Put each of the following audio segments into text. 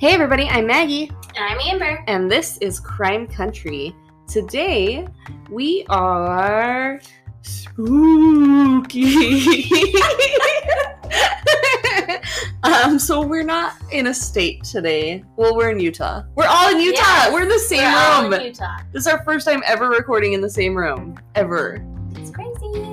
Hey everybody, I'm Maggie, And I'm Amber. and this is Crime Country. Today we are spooky. um, so we're not in a state today. Well, we're in Utah. We're all in Utah. We're in the same We're all room. in Utah. This is our first time ever recording in the same room. Ever.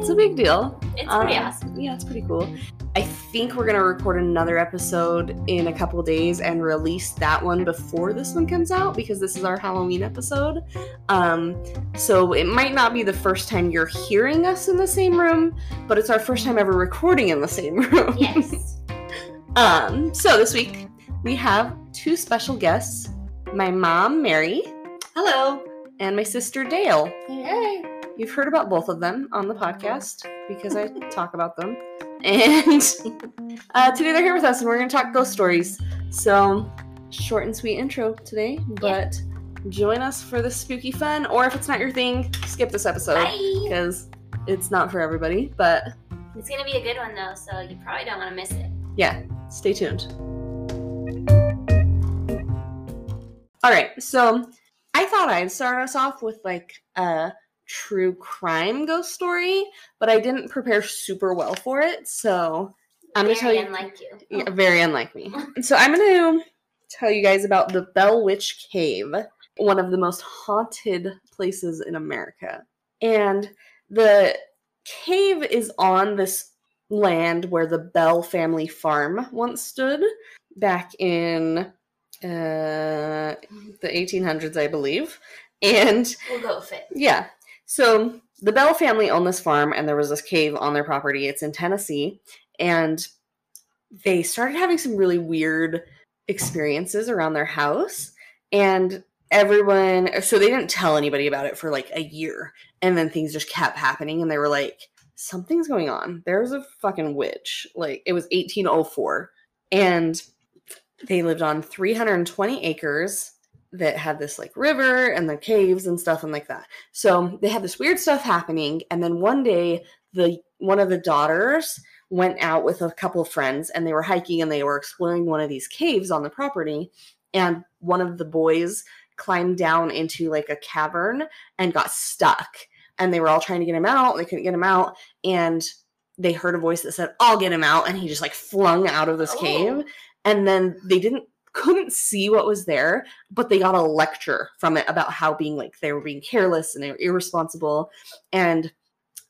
It's a big deal. It's pretty Um, awesome. Yeah, it's pretty cool. I think we're gonna record another episode in a couple days and release that one before this one comes out because this is our Halloween episode. Um, so it might not be the first time you're hearing us in the same room, but it's our first time ever recording in the same room. Yes. um, so this week we have two special guests: my mom, Mary, Hello. and my sister Dale. Hey. You've heard about both of them on the podcast because I talk about them. And uh, today they're here with us and we're going to talk ghost stories. So, short and sweet intro today, but join us for the spooky fun. Or if it's not your thing, skip this episode Bye. because it's not for everybody. But It's gonna be a good one though, so you probably don't want to miss it. yeah, stay tuned. All right, so I thought I'd start us off with like a true crime ghost story, but I didn't prepare super well for it. So I'm gonna tell Very you, unlike you. yeah, very unlike me. So I'm gonna tell you guys about the Bell Witch Cave, one of the most haunted places in America. And the cave is on this land where the Bell family farm once stood back in uh, the 1800s, I believe. And We'll go with it. yeah. So the Bell family owned this farm, and there was this cave on their property. It's in Tennessee. And they started having some really weird experiences around their house. And everyone, so they didn't tell anybody about it for like a year. And then things just kept happening. And they were like, something's going on. There's a fucking witch. Like, it was 1804. And they lived on 320 acres that had this like river and the caves and stuff and like that. So they had this weird stuff happening, and then one day the one of the daughters went out with a couple of friends and they were hiking and they were exploring one of these caves on the property, and one of the boys climbed down into like a cavern and got stuck. And they were all trying to get him out. They couldn't get him out. And they heard a voice that said, I'll get him out. And he just like flung out of this Oh. cave. And then they didn't couldn't see what was there, but they got a lecture from it about how being like they were being careless and they were irresponsible. And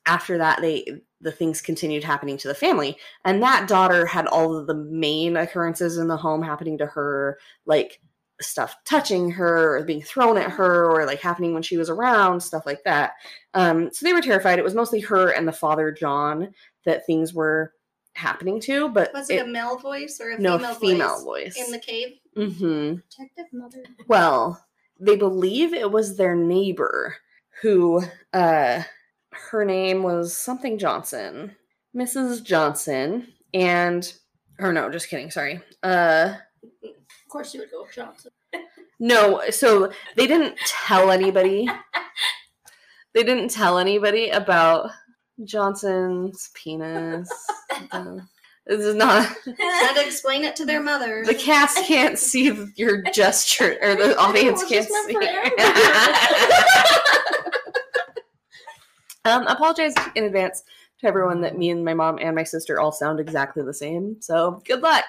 after that, they the things continued happening to the family. And that daughter had all of the main occurrences in the home happening to her, like stuff touching her or being thrown at her or like happening when she was around, stuff like that. Um, so they were terrified. It was mostly her and the father John that things were happening to, but Was it, a male voice or a no female, female voice, voice. in the cave? mm-hmm. Protective mother. Well, they believe it was their neighbor who uh her name was something Johnson. Mrs. Johnson and or no, just kidding, sorry. Uh Of course, you would go with Johnson. no, so they didn't tell anybody. they didn't tell anybody about Johnson's penis. This is not Had to explain it to their mother. the cast can't see your gesture or the audience can't see. um apologize in advance to everyone that me and my mom and my sister all sound exactly the same so good luck.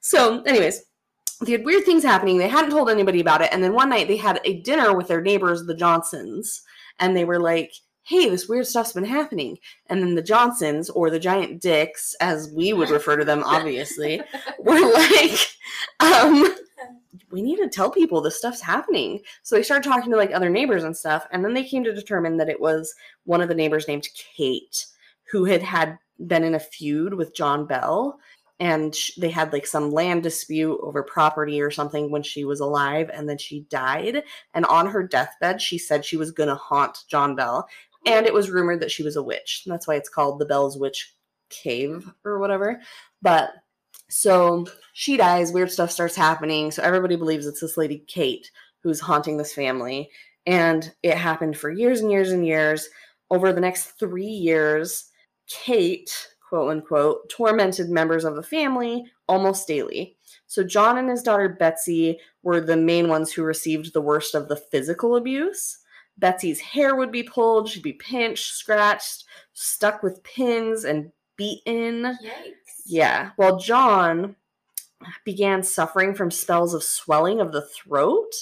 So anyways they had weird things happening. They hadn't told anybody about it and then one night they had a dinner with their neighbors the johnsons and they were like hey this weird stuff's been happening. And then the johnsons or the giant dicks as we would refer to them obviously were like um we need to tell people this stuff's happening. So they started talking to like other neighbors and stuff and then they came to determine that it was one of the neighbors named kate who had had been in a feud with john bell and they had like some land dispute over property or something when she was alive and then she died and on her deathbed she said she was going to haunt john bell and it was rumored that she was a witch. That's why it's called the bell's witch cave or whatever. But so she dies weird stuff starts happening so everybody believes it's this lady kate who's haunting this family and it happened for years and years and years. Over the next three years kate quote unquote, tormented members of the family almost daily. So John and his daughter Betsy were the main ones who received the worst of the physical abuse. Betsy's hair would be pulled, she'd be pinched, scratched, stuck with pins, and beaten. Yikes. Yeah. While John began suffering from spells of swelling of the throat,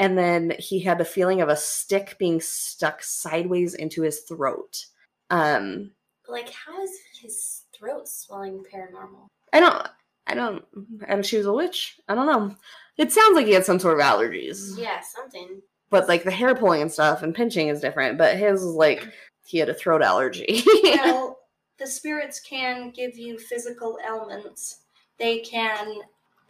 and then he had the feeling of a stick being stuck sideways into his throat. Um, like, how is his throat swelling paranormal? I don't, I don't, and she was a witch. I don't know. It sounds like he had some sort of allergies, Yeah, something. but like the hair pulling and stuff and pinching is different. But his was like he had a throat allergy. well, the spirits can give you physical ailments. They can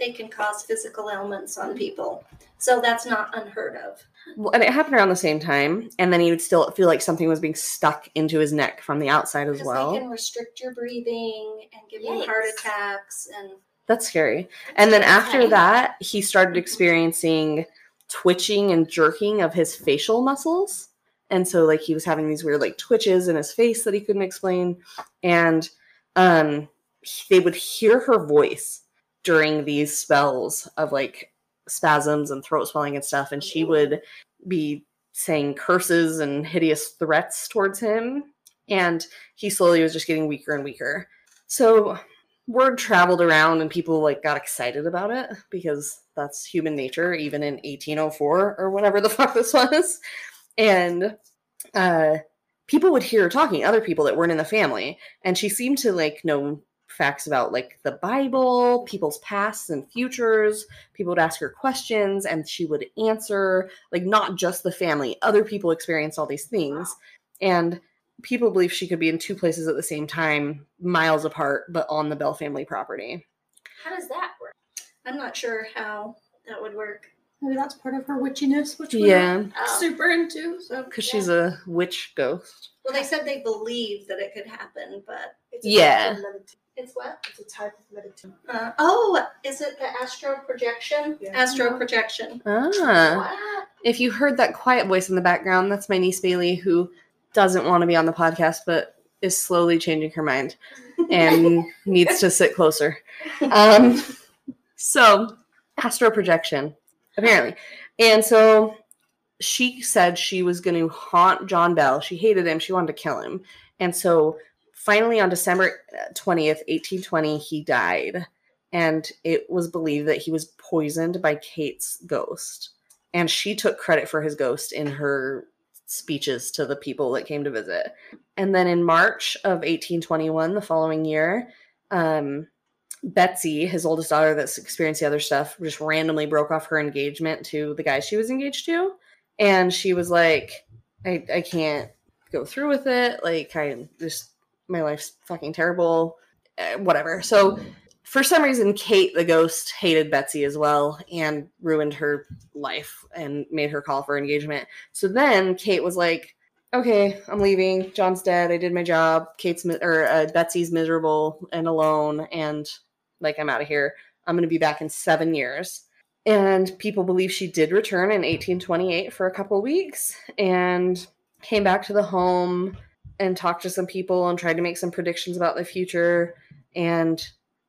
they can cause physical ailments on people. So that's not unheard of. Well, and it happened around the same time, and then he would still feel like something was being stuck into his neck from the outside as well. they can restrict your breathing and give you heart attacks and That's scary. And then after that, he started experiencing twitching and jerking of his facial muscles. And so like he was having these weird like twitches in his face that he couldn't explain. And um they would hear her voice during these spells of like spasms and throat swelling and stuff. And she would be saying curses and hideous threats towards him. And he slowly was just getting weaker and weaker. So word traveled around and people like got excited about it because that's human nature even in 1804 or whatever the fuck this was and uh people would hear her talking other people that weren't in the family and she seemed to like know facts about like the bible people's pasts and futures people would ask her questions and she would answer like not just the family other people experienced all these things and people believe she could be in two places at the same time, miles apart, but on the Bell family property. How does that work? I'm not sure how that would work. Maybe that's part of her witchiness, which we're Yeah, Oh. super into. So because she's a witch ghost. Well, they said they believe that it could happen, but it's Yeah. It's what? It's a type of meditation. Uh, oh, is it the astral projection? Yeah. Astral projection. Ah, What? if you heard that quiet voice in the background, that's my niece Bailey, who doesn't want to be on the podcast, but is slowly changing her mind and needs to sit closer. Um, so, astral projection, apparently. And so she said she was going to haunt John Bell. She hated him. She wanted to kill him. And so finally, on December 20th, 1820, he died. And it was believed that he was poisoned by Kate's ghost. And she took credit for his ghost in her speeches to the people that came to visit. And then in March of 1821, the following year, um, Betsy, his oldest daughter that's experienced the other stuff, just randomly broke off her engagement to the guy she was engaged to. And she was like, I, I can't go through with it. Like, I just, my life's fucking terrible. Uh, whatever. So, for some reason, Kate the ghost hated Betsy as well and ruined her life and made her call for engagement. So then Kate was like, "Okay, I'm leaving. John's dead. I did my job. Kate's mi- or uh, Betsy's miserable and alone, and like I'm out of here. I'm gonna be back in seven years." And people believe she did return in 1828 for a couple weeks and came back to the home and talked to some people and tried to make some predictions about the future. And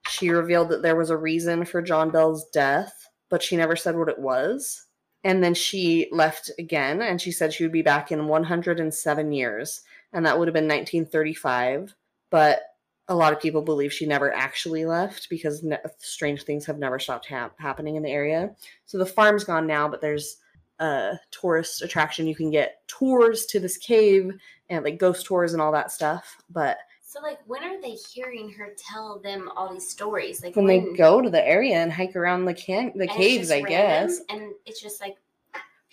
she revealed that there was a reason for John Bell's death, but she never said what it was. And then she left again and she said she would be back in 107 years. And that would have been 1935. But a lot of people believe she never actually left because ne- strange things have never stopped hap- happening in the area. So the farm's gone now, but there's a tourist attraction. You can get tours to this cave and like ghost tours and all that stuff. But So, like, when are they hearing her tell them all these stories? Like, when they go to the area and hike around the can the and caves, I guess. and it's just like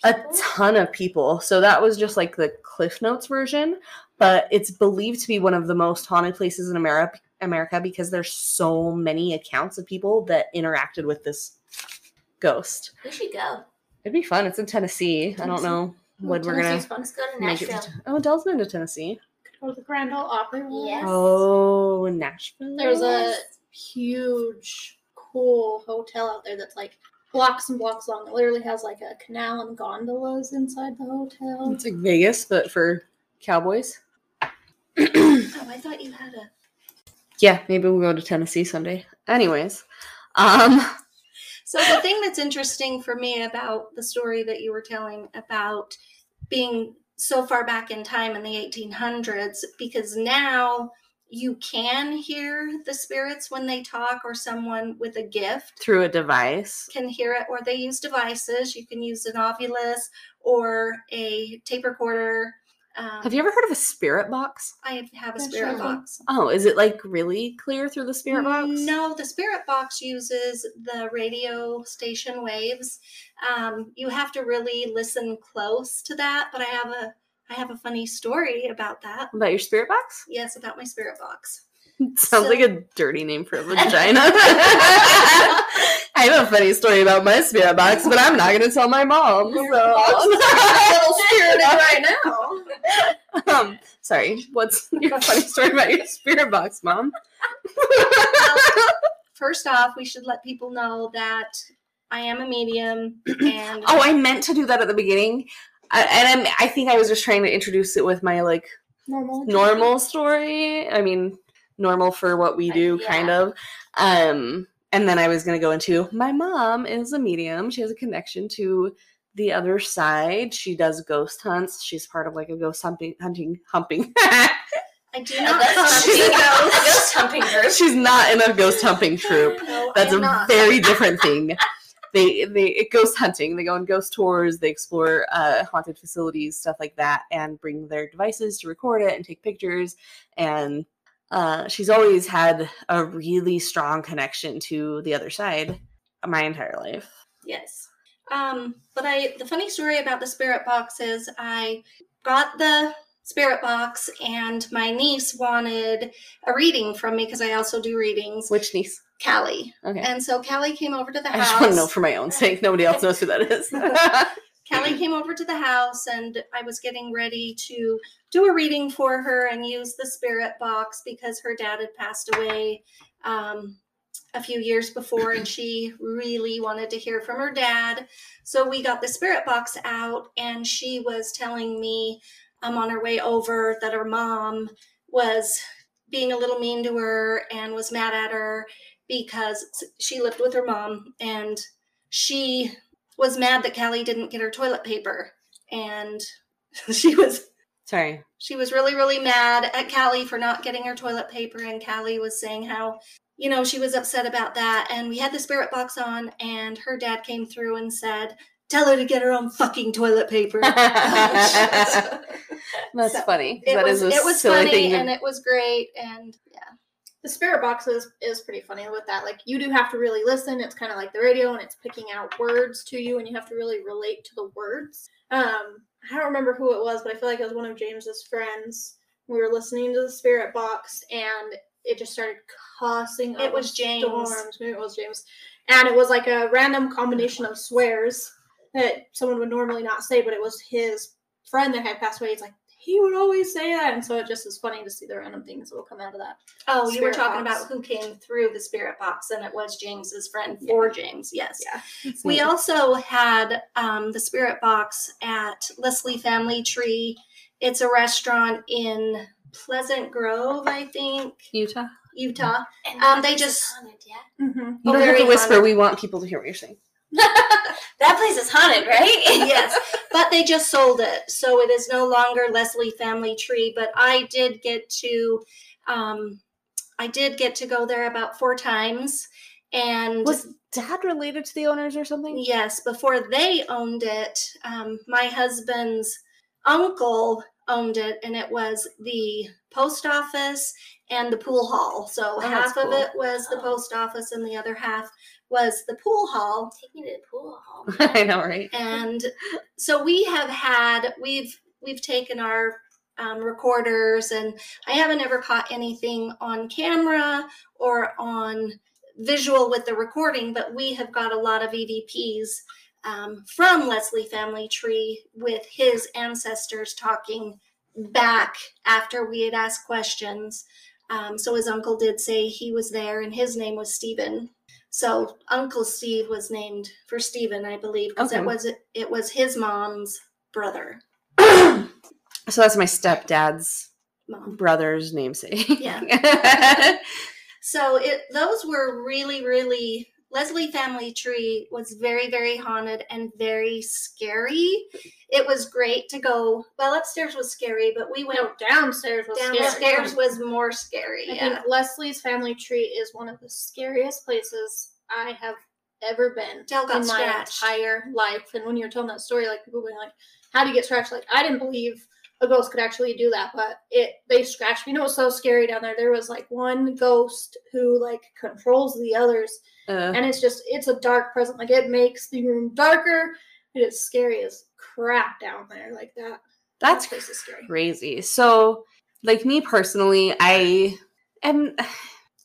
A ton of people. So that was just like the Cliff Notes version, but it's believed to be one of the most haunted places in America America because there's so many accounts of people that interacted with this ghost. We should go. It'd be fun. It's in Tennessee. I don't know when we're gonna Tennessee's fun. Let's go to make it. To, oh, Dell's been to Tennessee. Go to the Grand Ole Opry. Yes. Oh, Nashville. There's a huge, cool hotel out there that's like blocks and blocks long. It literally has like a canal and gondolas inside the hotel. It's like Vegas, but for cowboys. Oh, I thought you had a Yeah, maybe we'll go to Tennessee someday. Anyways, um, So the thing that's interesting for me about the story that you were telling about being so far back in time in the 1800s, because now you can hear the spirits when they talk, or someone with a gift through a device. can hear it, or they use devices. You can use an Ovilus or a tape recorder. Um, Have you ever heard of a spirit box? I have a Yeah, spirit sure. box. Oh, is it like really clear through the spirit box? No, the spirit box uses the radio station waves. Um, you have to really listen close to that. But I have a I have a funny story about that. About your spirit box? Yes, about my spirit box. Sounds So- like a dirty name for a vagina. I have a funny story about my spirit box, but I'm not going to tell my mom. Your So. little spirited right now. um, sorry, what's your funny story about your spirit box, mom? First off, we should let people know that I am a medium and Oh, I meant to do that at the beginning, I, and I'm, I think I was just trying to introduce it with my like Normal. normal story. I mean, normal for what we do, Yeah. kind of. Um, and then I was going to go into my mom is a medium. She has a connection to the other side. She does ghost hunts. She's part of like a ghost hunting, hunting, humping. I do not that's hunt humping. ghosts. Ghost humping group. She's not in a ghost humping troop. No, That's a not. very different thing. They they it ghost hunting. They go on ghost tours. They explore uh, haunted facilities, stuff like that, and bring their devices to record it and take pictures. And uh, she's always had a really strong connection to the other side my entire life. Yes. Um, but I the funny story about the spirit box is I got the spirit box and my niece wanted a reading from me because I also do readings. Which niece? Callie. Okay. And so Callie came over to the I house. just want to know for my own sake. Nobody else knows who that is. Callie came over to the house and I was getting ready to do a reading for her and use the spirit box because her dad had passed away um, a few years before and she really wanted to hear from her dad. So we got the spirit box out and she was telling me um, on her way over that her mom was being a little mean to her and was mad at her because she lived with her mom and she was mad that Callie didn't get her toilet paper, and she was Sorry. she was really really mad at Callie for not getting her toilet paper, and Callie was saying how you know she was upset about that, and we had the spirit box on, and her dad came through and said, "Tell her to get her own fucking toilet paper." That's So, funny. it That was is a it was silly funny thing. to- and it was great, and yeah, The spirit box is, is pretty funny with that. Like you do have to really listen. It's kind of like the radio, and it's picking out words to you, and you have to really relate to the words. Um, I don't remember who it was, but I feel like it was one of James's friends. We were listening to the spirit box, and it just started cussing. It was James. Storms. Maybe it was James, and it was like a random combination of swears that someone would normally not say, but it was his friend that had passed away. He's like. He would always say that, and so it just is funny to see the random things that will come out of that. Oh, you were talking box. about who came through the spirit box, and it was James's friend for James. Yes. Yeah. We neat. also had um, the spirit box at Leslie Family Tree. It's a restaurant in Pleasant Grove, I think, Utah. Utah. And Um, they just- haunted, yeah. Mm-hmm. You Oh, don't have to whisper. haunted. We want people to hear what you're saying. That place is haunted, right? yes, but they just sold it, so it is no longer Leslie Family Tree. But I did get to, um, I did get to go there about four times, and Was dad related to the owners or something? Yes, before they owned it, um, my husband's uncle owned it, and it was the post office and the pool hall. So Oh, half that's of it was the Oh. post office, and the other half was the pool hall. Taking me to the pool hall. I know, right? And so we have had we've we've taken our um, recorders, and I haven't ever caught anything on camera or on visual with the recording, but we have got a lot of EVPs um, from Leslie Family Tree with his ancestors talking back after we had asked questions. Um, so his uncle did say he was there, and his name was Stephen. So Uncle Steve was named for Stephen, I believe, because Okay. it was it was his mom's brother. so that's my stepdad's mom. brother's namesake. Yeah. So it those were really, really Leslie Family Tree was very, very haunted and very scary. It was great to go. Well, upstairs was scary, but we went No, downstairs was downstairs scary. was more scary. I Yeah. think Leslie's family tree is one of the scariest places I have ever been got in my scratched. entire life. And when you were telling that story, like people being like, "How do you get scratched?" Like I didn't believe a ghost could actually do that, but it they scratched me. You know, it was so scary down there. There was like one ghost who like controls the others, Uh, and it's just it's a dark present. Like it makes the room darker. It is scary as crap down there. Like that. that's that place scary. crazy. So, like me personally, I am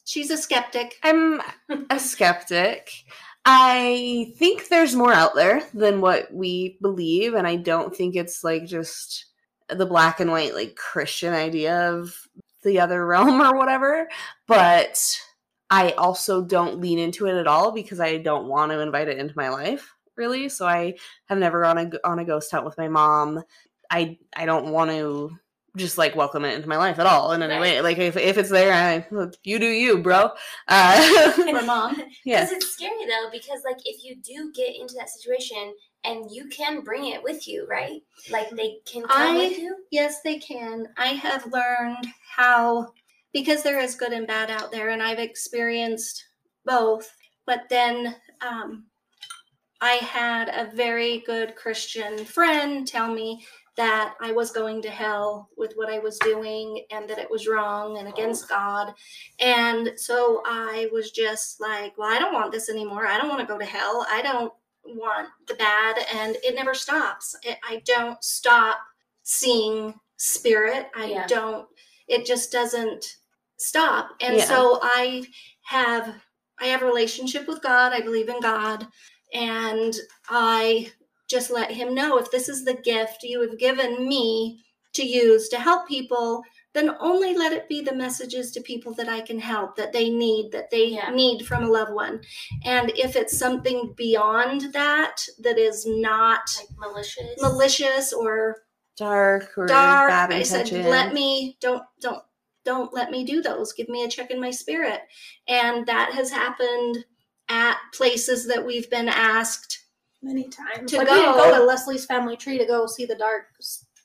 She's a skeptic. I'm a skeptic. I think there's more out there than what we believe, and I don't think it's like just the black and white like Christian idea of the other realm or whatever. But I also don't lean into it at all because I don't want to invite it into my life, really. So I have never gone a, on a ghost hunt with my mom. I I don't want to just like welcome it into my life at all in any Right. way. Like if, if it's there, I you do you, bro. Uh, For mom. yeah. Because it's scary though, because like if you do get into that situation and you can bring it with you, right? Like they can come I- with you. Yes, they can. I have learned how, because there is good and bad out there, and I've experienced both. But then um, I had a very good Christian friend tell me that I was going to hell with what I was doing and that it was wrong and against God. And so I was just like, well, I don't want this anymore. I don't want to go to hell. I don't want the bad. And it never stops. It, I don't stop seeing spirit. I Yeah. don't, it just doesn't stop. And Yeah. so I have, I have a relationship with God. I believe in God. And I just let him know if this is the gift you have given me to use to help people, then only let it be the messages to people that I can help, that they need, that they Yeah. need from a loved one. And if it's something beyond that, that is not Like malicious. malicious or dark or dark, I said, let me, don't, don't, don't let me do those. Give me a check in my spirit. And that has happened at places that we've been asked many times. To like we didn't go go- to Leslie's family tree to go see the dark,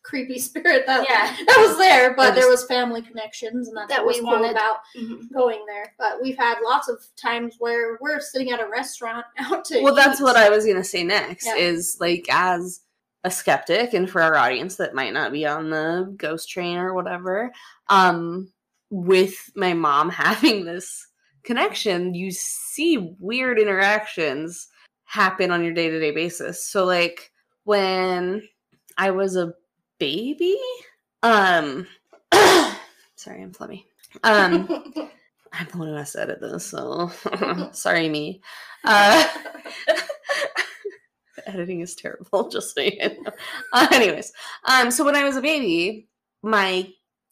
creepy spirit that Yeah. that was there, but I there was family connections, and that's That what was we cool wanted. about Mhm. going there. But we've had lots of times where we're sitting at a restaurant out to well that's what i was gonna say next Yeah. is like as a skeptic and for our audience that might not be on the ghost train or whatever um with my mom having this connection you see weird interactions happen on your day-to-day basis so like when i was a baby um sorry i'm flummy um I'm the one who has to edit this, so sorry, me. Uh, editing is terrible, just so you know. Uh, anyways, um, so when I was a baby, my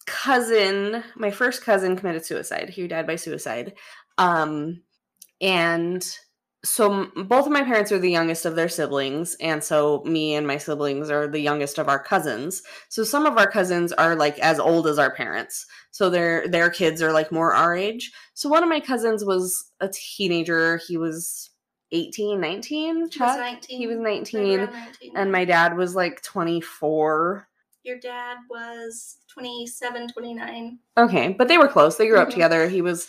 cousin, my first cousin, committed suicide. He died by suicide, um, and so both of my parents are the youngest of their siblings, and so me and my siblings are the youngest of our cousins. So some of our cousins are like as old as our parents. So their their kids are like more our age. So one of my cousins was a teenager. He was 18, 19. He was 19. He was 19 19. and my dad was like 24. Your dad was 27, 29. Okay, but they were close. They grew up Mhm. together. He was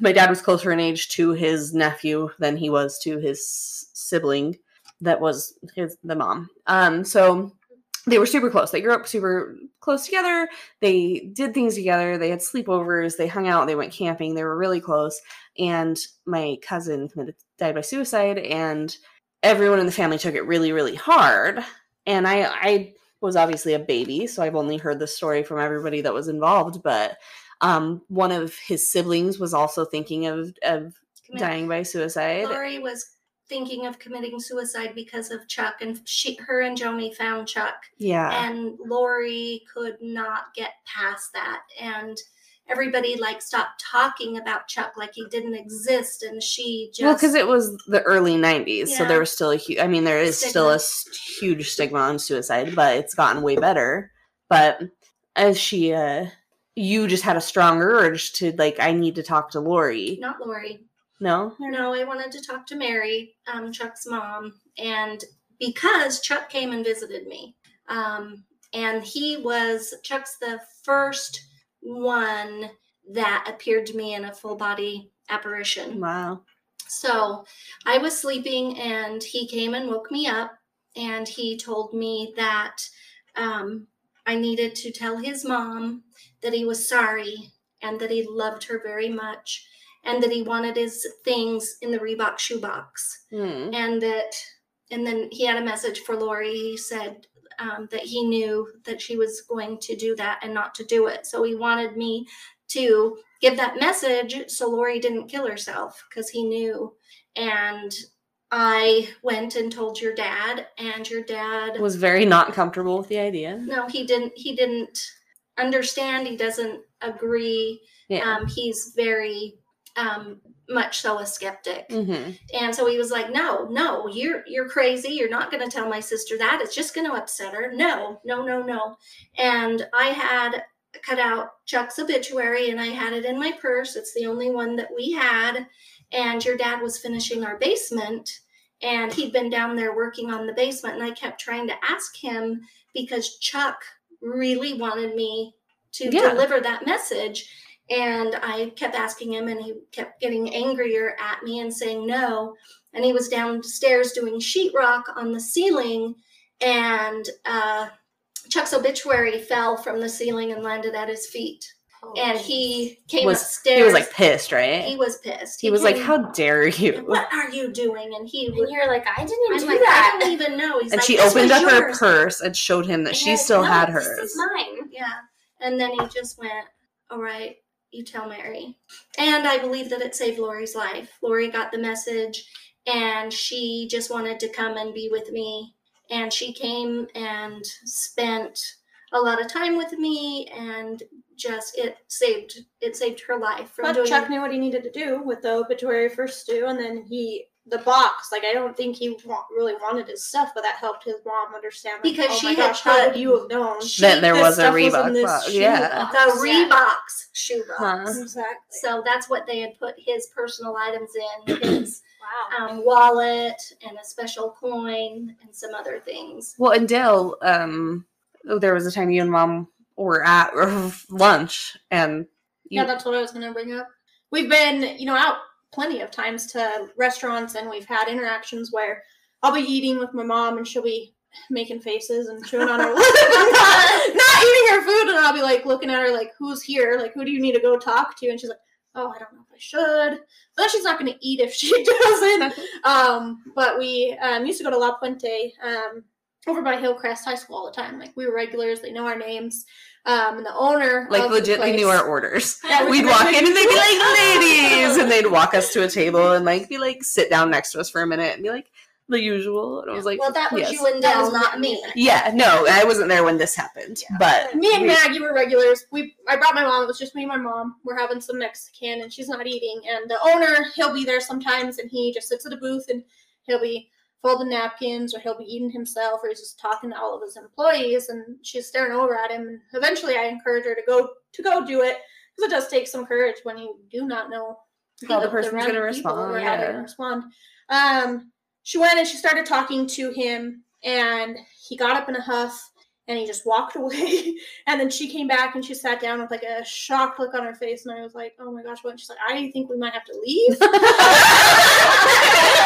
my dad was closer in age to his nephew than he was to his sibling that was his the mom. Um so they were super close. They grew up super close together. They did things together. They had sleepovers. They hung out. They went camping. They were really close. And my cousin committed, died by suicide, and everyone in the family took it really, really hard. And I, I was obviously a baby, so I've only heard the story from everybody that was involved. But um, one of his siblings was also thinking of, of Commit- dying by suicide. Lori was thinking of committing suicide because of Chuck, and she, her and Joni found Chuck, Yeah. and Lori could not get past that, and everybody like stopped talking about Chuck like he didn't exist, and she just well, because it was the early '90s, so there was still a huge. I mean, there is still a huge stigma on suicide, but it's gotten way better. But as she uh, you just had a strong urge to like I need to talk to Lori. Not Lori. No? No, I wanted to talk to Mary, um, Chuck's mom, and because Chuck came and visited me, um, and he was Chuck's the first one that appeared to me in a full body apparition. Wow. So I was sleeping, and he came and woke me up, and he told me that um, I needed to tell his mom that he was sorry and that he loved her very much and that he wanted his things in the Reebok shoebox Hmm. and that and then he had a message for Lori. He said um, that he knew that she was going to do that and not to do it. So he wanted me to give that message so Lori didn't kill herself because he knew. And I went and told your dad, and your dad Was very not comfortable with the idea. no, he didn't. He didn't understand. He doesn't agree. Yeah. Um, he's very um, much so a skeptic. hmm And so he was like, "No, no, you're you're crazy. You're not going to tell my sister that. It's just going to upset her. No, no, no, no." And I had cut out Chuck's obituary and I had it in my purse. It's the only one that we had. And your dad was finishing our basement and he'd been down there working on the basement and I kept trying to ask him because Chuck really wanted me to Yeah. deliver that message and I kept asking him, and he kept getting angrier at me and saying no. And he was downstairs doing sheetrock on the ceiling, and uh, Chuck's obituary fell from the ceiling and landed at his feet. Oh, and he came Was- upstairs. He was like pissed, right? he was pissed. He was like, "How dare you?" What are you doing? And he And was. you're like, I didn't I'm do like, that. I don't even know. He's And like, she opened was up her purse and showed him that And she still like, had hers. This is mine. Yeah. And then he just went, All right, you tell Mary. And I believe that it saved Lori's life. Lori got the message and she just wanted to come and be with me. And she came and spent a lot of time with me and just it saved it saved her life from But doing Chuck knew what he needed to do with the obituary for Stu, and then he the box. Like I don't think he wa- really wanted his stuff, but that helped his mom understand. Like, Because oh she my had gosh, how put- would you have known? she- That there was a stuff was in Reebok box. shoe Yeah. box. the Yeah. Reeboks shoebox. Huh. Exactly. So that's what they had put his personal items in, his wow. um, wallet and a special coin and some other things. Well, and Dale, um, oh, there was a time you and mom were at lunch, and you, Yeah, that's what I was going to bring up. We've been, you know, out plenty of times to restaurants and we've had interactions where I'll be eating with my mom and she'll be making faces and chewing on her not, not eating her food and I'll be like looking at her like who's here? Like who do you need to go talk to? And she's like oh I don't know if I should. But then she's not going to eat if she doesn't. Um but we um, used to go to La Puente um over by Hillcrest High School all the time. Like we were regulars. They know our names um and the owner like of the legitly knew our orders. Yeah, we We'd walk in and they'd be like, "Ladies," and they'd walk us to a table and like be like, sit down next to us for a minute and be like, the usual. And I was like, well, that was yes. you and That was not not me. me. Yeah, no, I wasn't there when this happened, but Me and we- Maggie were regulars. We I brought my mom. It was just me and my mom. We're having some Mexican, and she's not eating. And the owner, he'll be there sometimes, and he just sits at a booth, and he'll be folding napkins, or he'll be eating himself, or he's just talking to all of his employees. And she's staring over at him. And eventually, I encourage her to go to go do it because it does take some courage when you do not know How the person's random gonna respond, or how yeah. gonna respond. Um, she went and she started talking to him, and he got up in a huff and he just walked away. and then she came back and she sat down with like a shocked look on her face, and I was like, "Oh my gosh!" What? And she's like, "I think we might have to leave." and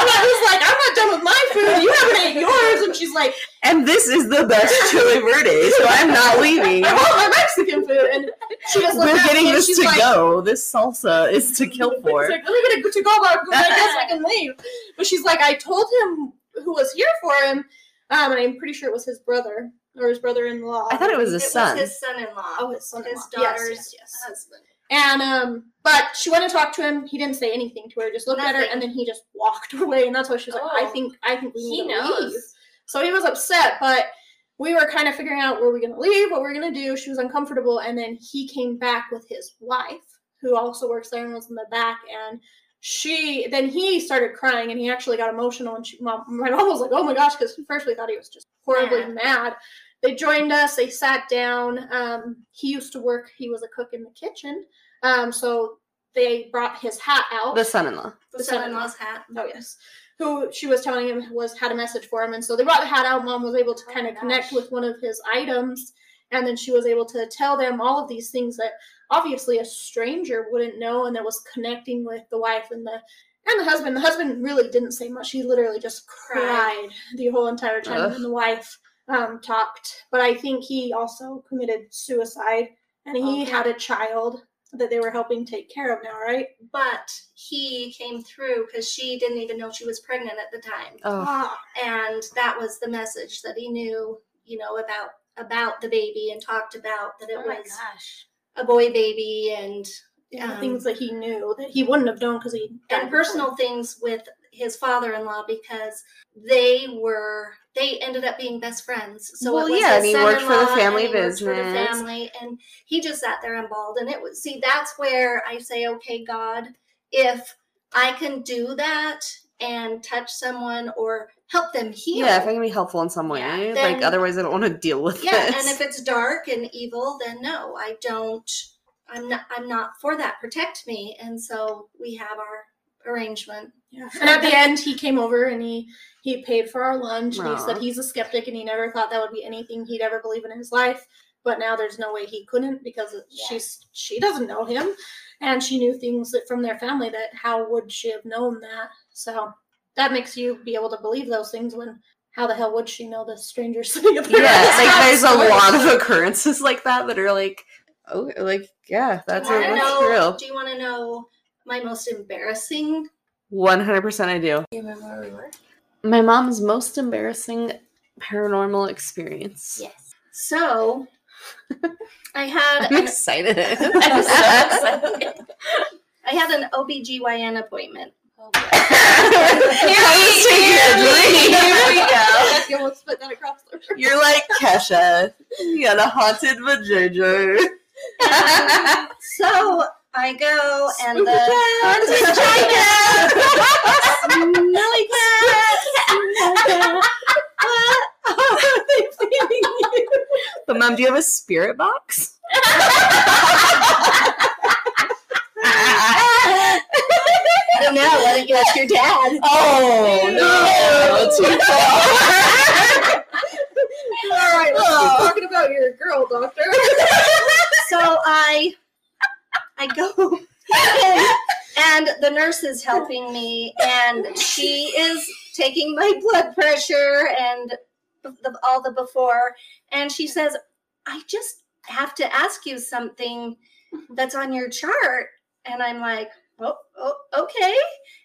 I was like, "I'm not done with my food. You haven't ate yours." And she's like, and this is the best chili verde, so I'm not leaving. "I want my Mexican food." And she just looked We're getting this to like, go. This salsa is to kill for. She's like, get a to go box. I guess I can leave. But she's like, I told him who was here for him, um, and I'm pretty sure it was his brother or his brother-in-law. I thought it was It his son. was his son-in-law. Oh, his son. his daughter's yes, yes. husband. And um, but she went and talked to him. He didn't say anything to her. Just looked at her, and then he just walked away. And that's why she was like, I Oh. think, I think we He need to knows. leave. So he was upset, but we were kind of figuring out where we're gonna leave, what we're gonna do. She was uncomfortable, and then he came back with his wife, who also works there and was in the back, and she then he started crying and he actually got emotional and she, mom, my mom was like oh my gosh because first we thought he was just horribly Mad. mad they joined us. They sat down. Um, he used to work. He was a cook in the kitchen. Um, so they brought his hat out. The son-in-law. The son-in-law's hat. oh yes, who she was telling him was had a message for him, and so they brought the hat out. Mom was able to Oh kind my of connect with one of his items, and then she was able to tell them all of these things that obviously a stranger wouldn't know, and that was connecting with the wife and the and the husband. The husband really didn't say much. He literally just cried, the whole entire time, Ugh. and the wife um, talked. But I think he also committed suicide, and he Okay. had a child that they were helping take care of now, right? But he came through because she didn't even know she was pregnant at the time. Oh, and that was the message that he knew you know about about the baby and talked about that it Oh my was gosh. A boy baby and yeah, Um, things that he knew that he wouldn't have known because he and before. personal things with his father-in-law because they were they ended up being best friends so Well, it was yeah, and he worked for the family worked for the business. family and he just sat there and bawled and it was see that's where i say okay god if i can do that and touch someone or help them heal yeah. If I can be helpful in some way, Yeah, like otherwise I don't want to deal with yeah this. and if it's dark and evil then no i don't i'm not i'm not for that protect me and so we have our arrangement Yeah. And at the end, he came over and he he paid for our lunch. And he said he's a skeptic and he never thought that would be anything he'd ever believe in his life. But now there's no way he couldn't because Yeah. she's she doesn't know him, and she knew things that from their family that how would she have known that? So that makes you be able to believe those things when how the hell would she know the stranger sitting up there? yeah, like there's a lot of occurrences like that that are like, oh, like yeah, that's, Do a, that's know- real. Do you want to know my most embarrassing? One hundred percent, I do. Do you remember where we were? My mom's most embarrassing paranormal experience. Yes. So, I had I'm an, excited. I'm so excited. I had an OBGYN appointment. Oh. Here we go. You almost spit that across the room. You're like Kesha. You got a haunted vagina. So I go and Spooky the cat. Smelly cat. But mom, do you have a spirit box? I don't know. Why don't you ask your dad? Oh no! Too far. All right, let's Oh. keep talking about your girl, doctor. So I I go and the nurse is helping me, and she is taking my blood pressure and the, all the before, and she says, "I just have to ask you something that's on your chart," and I'm like, "Oh, oh okay,"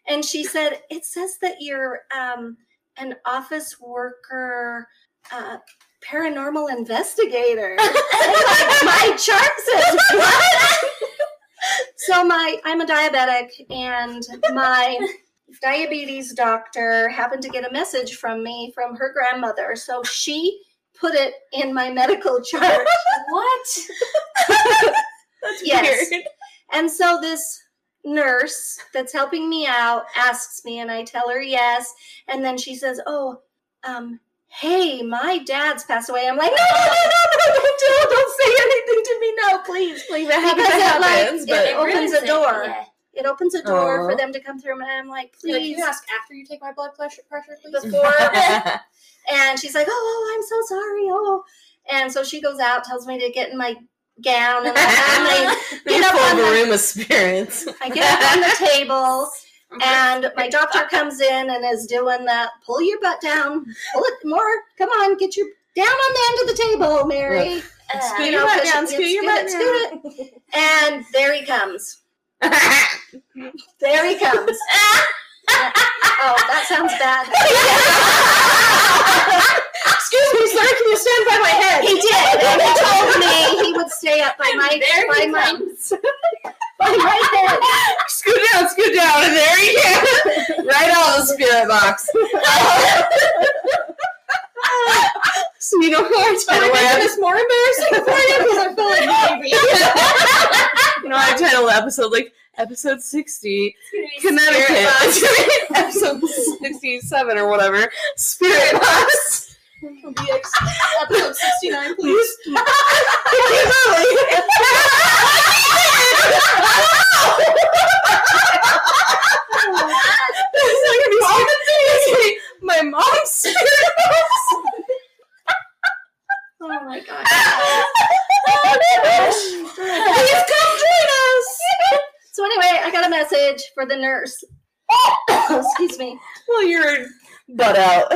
and she said, "It says that you're um, an office worker." Uh, paranormal investigator. Like, my chart says what? so my I'm a diabetic and my diabetes doctor happened to get a message from me from her grandmother. So she put it in my medical chart. What? That's Yes. weird. And so this nurse that's helping me out asks me, and I tell her yes. And then she says, Oh, um, hey, my dad's passed away. I'm like, No, no, no, no, no, don't, don't say anything to me. No, please, please. It happens, Because it it, like, happens, it but opens a door. yeah. It opens a door Aw. for them to come through. And I'm like, Like, can please. you ask after you take my blood pressure, pressure please? Before. and she's like, oh, oh, I'm so sorry. Oh. And so she goes out, tells me to get in my gown. And I, You're Get up on the- room of spirits. I get up on the table. And my doctor comes in and is doing that. Pull your butt down. Pull it more. Come on, get your down on the end of the table, Mary. Uh, Scoot You your butt down, scoot your butt scoot it. And there he comes. There he comes. oh, that sounds bad. Excuse me, sir. Can you stand by my head? He did, and he told me he would stay up by my by my by my head. scoot down, scoot down, and there he is, right on the spirit box. so you know who I is? this more embarrassing for you? Because I feel like maybe. You know our title episode, like episode sixty, It's gonna be Connecticut. episode sixty-seven or whatever. Spirit box. It'll be ex- episode 69, please. My mom's Oh my gosh. Please come join us. So anyway, I got a message for the nurse. Excuse me. Well, you're butt out.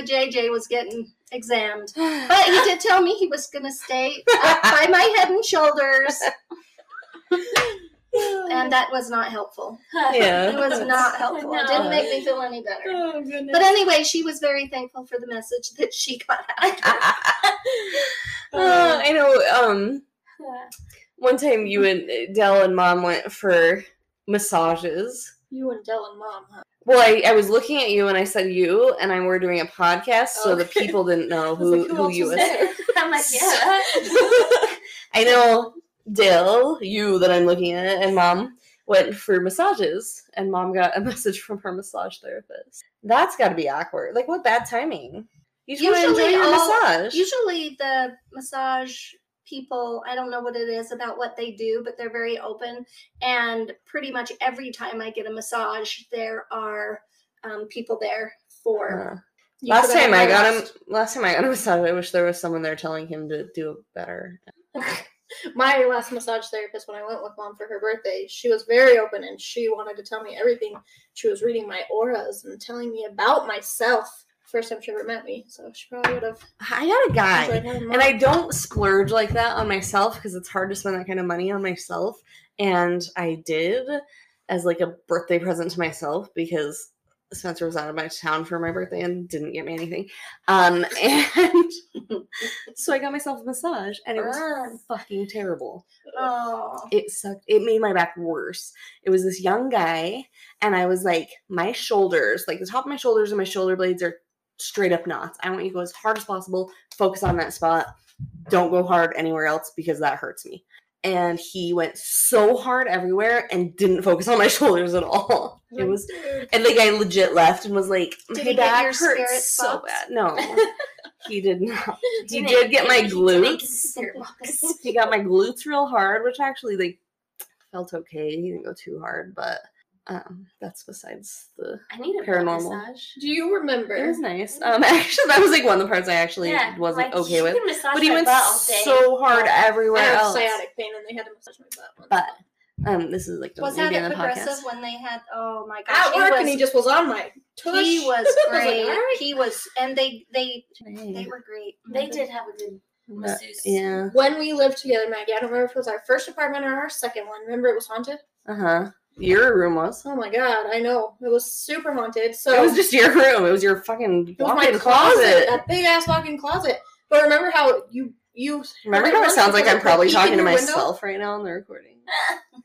My my JJ was getting examined, but he did tell me he was going to stay up by my head and shoulders, and that was not helpful. yeah. It was not helpful. It didn't make me feel any better. Oh, goodness. But anyway, she was very thankful for the message that she got out. Uh, I know. Um, one time you and Dell and Mom went for massages. you and Dell and Mom, huh? Well, I, I was looking at you and I said you, and I were doing a podcast, so the people didn't know who, like, who who you was. I'm like, yeah. I know Dill, you that I'm looking at, and Mom went for massages, and Mom got a message from her massage therapist. That's got to be awkward. Like, what bad timing? You just want to enjoy Usually your all- massage. Usually, the massage people, I don't know what it is about what they do, but they're very open. And pretty much every time I get a massage, there are um, people there for. Uh, last time I got him, last time I got a massage, I wish there was someone there telling him to do it better. My last massage therapist, when I went with mom for her birthday, she was very open and she wanted to tell me everything. She was reading my auras and telling me about myself. First time she ever met me, so she probably would have I got a guy. having And I don't splurge like that on myself because it's hard to spend that kind of money on myself. And I did as like a birthday present to myself because Spencer was out of my town for my birthday and didn't get me anything. Um, and so I got myself a massage and it was fucking terrible. Oh. It sucked. It made my back worse. It was this young guy, and I was like, my shoulders, like the top of my shoulders and my shoulder blades are straight up knots. I want you to go as hard as possible, focus on that spot. Don't go hard anywhere else because that hurts me. And he went so hard everywhere and didn't focus on my shoulders at all. It was, and the guy legit left and was like, Did "My back your hurts so bad." No, he did not. He did get my glutes. he got my glutes real hard, which actually like felt okay. He didn't go too hard, but um, that's besides the. I need a Paranormal. paranormal massage. Do you remember? It was nice. Um, actually, that was like one of the parts I actually Yeah, wasn't like, okay with. But he went butt all day. so hard I everywhere have else. sciatic pain and they had to massage my butt. once. But um, this is like Was that need to at be in the Progressive podcast. when they had? Oh my gosh, at work was, and he just was on my tush. he was I was like, great. He was, and they they they were great. They did have a good but- masseuse. yeah. When we lived together, Maggie, I don't remember if it was our first apartment or our second one. Remember it was haunted? Uh huh. Your room was. Oh my god, I know. It was super haunted. So It was just your room. It was your fucking it was my closet, closet. that big ass walk-in closet. But remember how you you Remember how it sounds like I'm probably talking to your window? myself right now on the recording.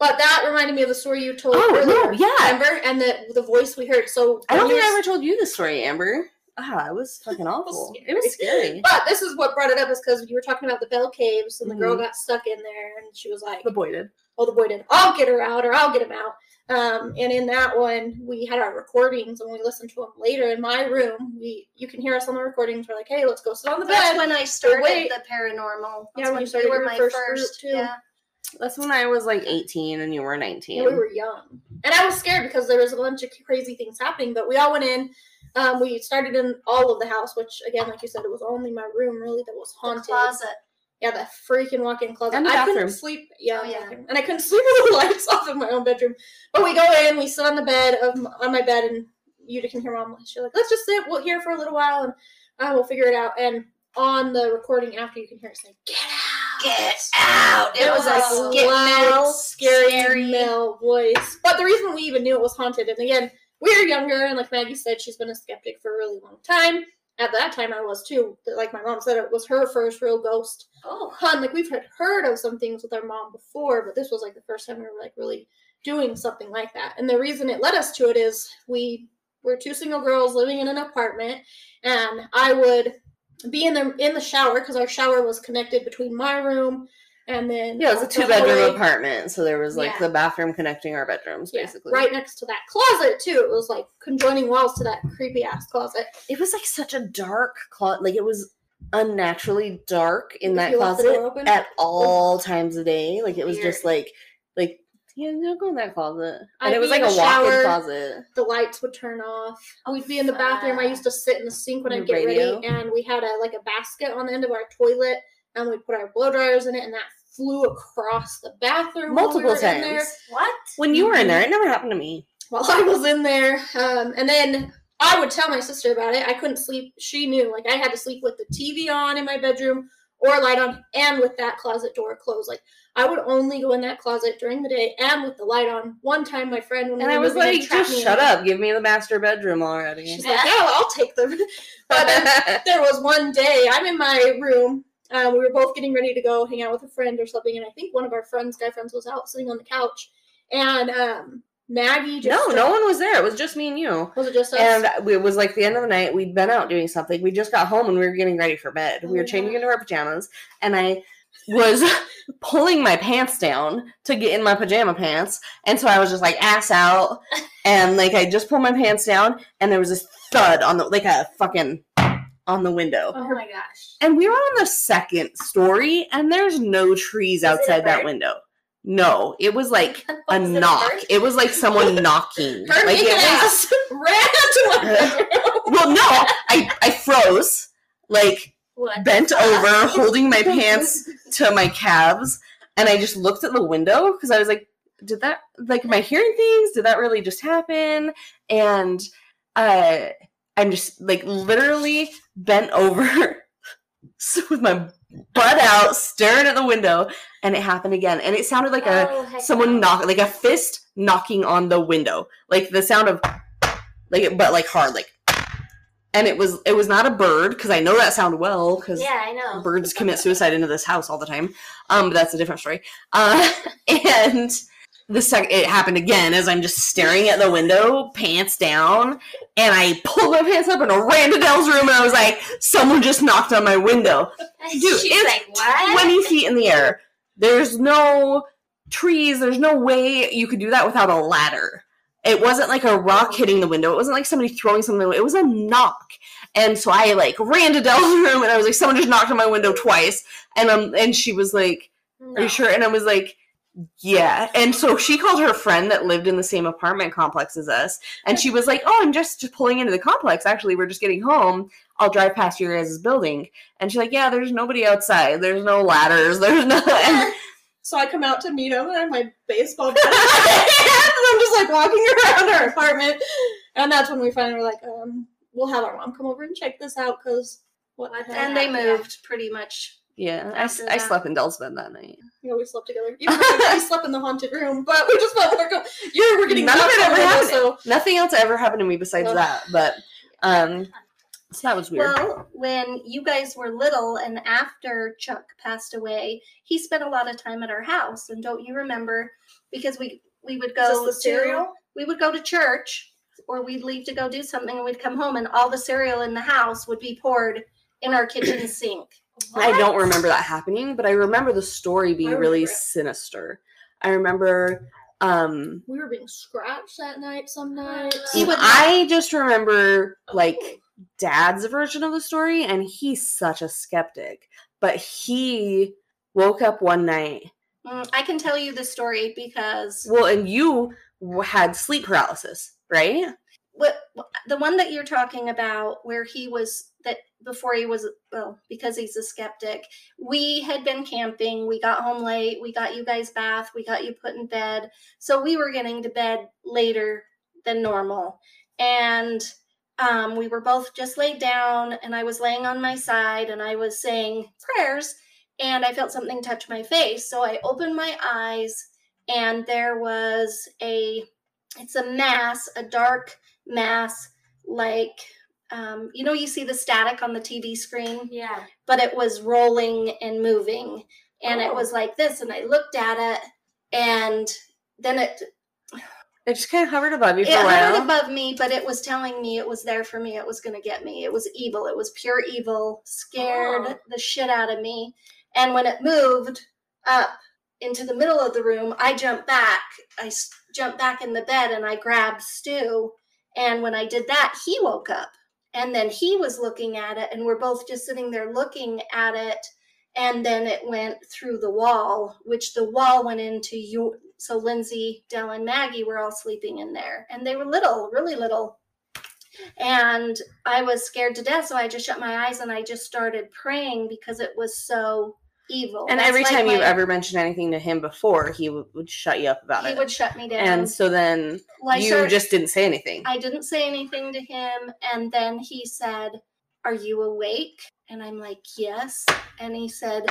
But that reminded me of the story you told Oh, earlier. no, yeah. Remember? And the the voice we heard. So I don't think I ever told you this story, Amber. Ah, it was fucking awful. It was scary. But this is what brought it up is because you were talking about the Bell Caves and the girl Mhm. got stuck in there and she was like, The boy did. "Oh, the boy did. I'll get her out or I'll get him out." Um, and in that one, we had our recordings and we listened to them later in my room. We you can hear us on the recordings. We're like, "Hey, let's go sit on the bed. That's when I started wait. the paranormal. Yeah, That's when you started were your my first first. group, too. Yeah. That's when I was like 18 and you were 19. Yeah, we were young, and I was scared because there was a bunch of crazy things happening. But we all went in. Um, we started in all of the house, which again, like you said, it was only my room really that was The haunted. closet. Yeah, that freaking walk-in closet. And the I couldn't sleep. Yeah, Oh, yeah. and I couldn't sleep with the lights off in my own bedroom. But we go in, we sit on the bed of on my bed, and you can hear mom. She's like, "Let's just sit. We'll here for a little while, and uh, we'll figure it out." And on the recording after, you can hear it say, "Get out." Get out. It was like Oh, get loud, scary, scary. Mel voice. But the reason we even knew it was haunted, and again, we were younger, and like Maggie said, she's been a skeptic for a really long time. At that time, I was too. Like my mom said, it was her first real ghost Oh, hunt. Like we've had heard of some things with our mom before, but this was like the first time we were like really doing something like that. And the reason it led us to it is we were two single girls living in an apartment, and I would be in the in the shower because our shower was connected between my room and then Yeah, it was a two bedroom apartment, so there was like Yeah. the bathroom connecting our bedrooms, Yeah, basically. right next to that closet too. It was like conjoining walls to that creepy ass closet. It was like such a dark closet. Like it was unnaturally dark in If that you left the closet at all times of day. Like it was just Weird. like like yeah, don't go in that closet. And I'd it was like a walk-in closet. The lights would turn off. Oh, We'd be in the bathroom. I used to sit in the sink when I'd get radio? ready, and we had a like a basket on the end of our toilet, and we'd put our blow dryers in it, and that flew across the bathroom while we Multiple there. times. What? When you were in there, it never happened to me. while I was in there. Um, and then I would tell my sister about it. I couldn't sleep. She knew. Like I had to sleep with the TV on in my bedroom or light on and with that closet door closed. Like I would only go in that closet during the day and with the light on. One time my friend when And we I was moving in, like, just shut up. Give me the master bedroom already. She's like, oh, I'll take them. but um, there was one day I'm in my room. Um, we were both getting ready to go hang out with a friend or something, and I think one of our friends, guy friends, was out sitting on the couch, and um, Maggie just no, no one was there. It was just me and you. was it just us? And it was like the end of the night. We'd been out doing something. We just got home and we were getting ready for bed. We Oh, were changing yeah. into our pajamas, and I was pulling my pants down to get in my pajama pants. And so I was just like ass out, and like I just pulled my pants down, and there was this thud on the like a fucking on the window. Oh my gosh. And we were on the second story, and there's no trees it outside that window. No, it was like a Was knock. bird? It was like someone knocking. Her like it was, ran well, no, I I froze, like What? bent over, holding my pants to my calves, and I just looked at the window because I was like, "Did that? Like, am I hearing things? Did that really just happen?" And uh, I'm just like literally bent over with my butt out, staring at the window, and it happened again, and it sounded like a Oh, someone no. knock like a fist knocking on the window like the sound of like but like hard like and it was it was not a bird because i know that sound well because Yeah, I know. birds commit suicide into this house all the time um but that's a different story uh and the second it happened again as i'm just staring at the window pants down and i pulled my pants up and ran to dell's room and i was like someone just knocked on my window Dude, She's it's like, what? 20 feet in the air. There's no trees. There's no way you could do that without a ladder. It wasn't like a rock hitting the window. It wasn't like somebody throwing something. It was a knock. And so I like ran to Dell's room and I was like, someone just knocked on my window twice. And um, and she was like, "Are you sure?" And I was like, "Yeah." And so she called her friend that lived in the same apartment complex as us, and she was like, "Oh, I'm just, just pulling into the complex. Actually, we're just getting home. I'll drive past your guys' building." And she's like, "Yeah, there's nobody outside. There's no ladders. There's no." And So I come out to meet him and I have my baseball bat in my hand, and I'm just like walking around our apartment. And that's when we finally were like, um, we'll have our mom come over and check this out because what What the the? And they Yeah. moved pretty much. Yeah, I, I slept in Dell's bed that night. You know, we slept together. Even though we slept in the haunted room, but we just felt like you're we're getting None of it ever happened. So Nothing else ever happened to me besides Ugh. that. But um, so that was weird. Well, when you guys were little and after Chuck passed away, he spent a lot of time at our house. And don't you remember? Because we we would go the to we would go to church or we'd leave to go do something and we'd come home and all the cereal in the house would be poured in our kitchen sink. I don't remember that happening, but I remember the story being really it. sinister. I remember um We were being scratched that night some nights. He would- I just remember like dad's version of the story and he's such a skeptic. But he woke up one night. Mm, I can tell you the story because Well, and you had sleep paralysis, right? What the one that you're talking about where he was that before he was well because he's a skeptic we had been camping we got home late we got you guys bath we got you put in bed. So we were getting to bed later than normal. And um, we were both just laid down and i was laying on my side and i was saying prayers and i felt something touch my face. So i opened my eyes and there was a it's a mass a dark mass like um, you know you see the static on the tv screen Yeah. but it was rolling and moving and it Oh. was like this and i looked at it and then it It just kind of hovered above you for it a while. hovered above me but it was telling me it was there for me it was going to get me it was evil it was pure evil scared Oh. the shit out of me and when it moved up into the middle of the room. I jumped back. I jumped back in the bed and I grabbed Stu. And when I did that, he woke up. And then he was looking at it, and we're both just sitting there looking at it. And then it went through the wall, which the wall went into you. So Lindsay, Dell, and Maggie were all sleeping in there, and they were little, really little. And I was scared to death, so I just shut my eyes and I just started praying because it was so evil. And That's every like time you ever mentioned anything to him before, he w- would shut you up about he it. He would shut me down. and so then I you started- just didn't say anything. I didn't say anything to him, and then he said, "Are you awake?" And I'm like, "Yes." And he said,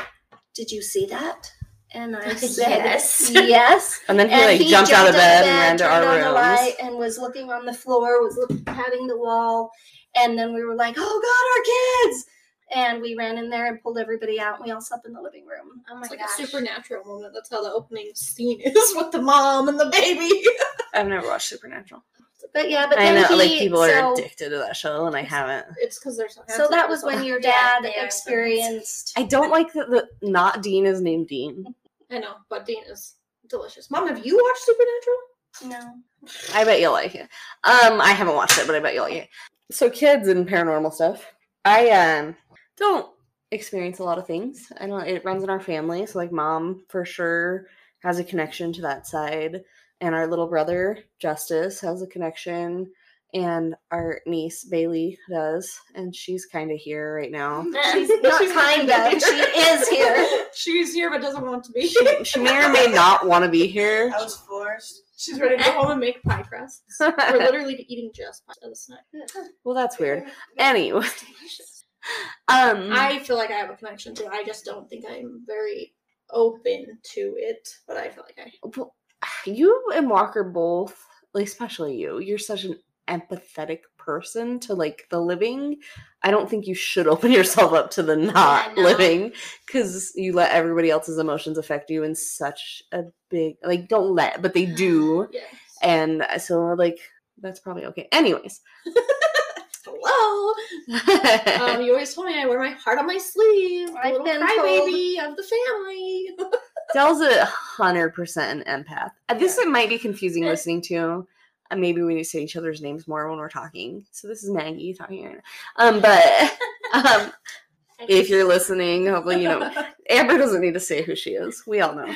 "Did you see that?" And I said, Yes. yes." and then he And like he jumped out of jumped bed and ran to our the light, and was looking on the floor, was look, patting the wall, and then we were like, "Oh God, our kids!" And we ran in there and pulled everybody out. And we all slept in the living room. Oh my It's like gosh. a supernatural moment. That's how the opening scene is with the mom and the baby. I've never watched Supernatural. But yeah, but I then know, like he- people are addicted to that show, and I haven't. It's because there's So So that was when your dad they are experienced. I don't like that the not Dean is named Dean. I know, but Dean is delicious. Mom, have you watched Supernatural? No. I bet you'll like it. Um, I haven't watched it, but I bet you'll like it. So kids and paranormal stuff. I um don't experience a lot of things. I don't. It runs in our family, so like mom for sure has a connection to that side, and our little brother Justice has a connection, and our niece Bailey does, and she's kind of here right now. She's not kind of. She is here. She's here but doesn't want to be. She, she may or may not want to be here. I was forced. She's ready to go home and make pie crusts. We're literally eating just pie as a snack. well, that's weird. Anyway, um, I feel like I have a connection to it. I just don't think I'm very open to it, but I feel like I. You and Walker both, like especially you, you're such an empathetic person to like the living. I don't think you should open yourself up to the not no. living because you let everybody else's emotions affect you in such a big like don't let, but they do, Yes. and so like that's probably okay. Anyways, Hello. Um, you always told me I wear my heart on my sleeve. The I've little been crybaby of the family. Dell's a hundred percent an empath. Uh, This Yeah. might be confusing listening to. Uh, maybe we need to say each other's names more when we're talking. So this is Maggie talking right now. Um, but um, if you're listening, hopefully you know Amber doesn't need to say who she is. We all know.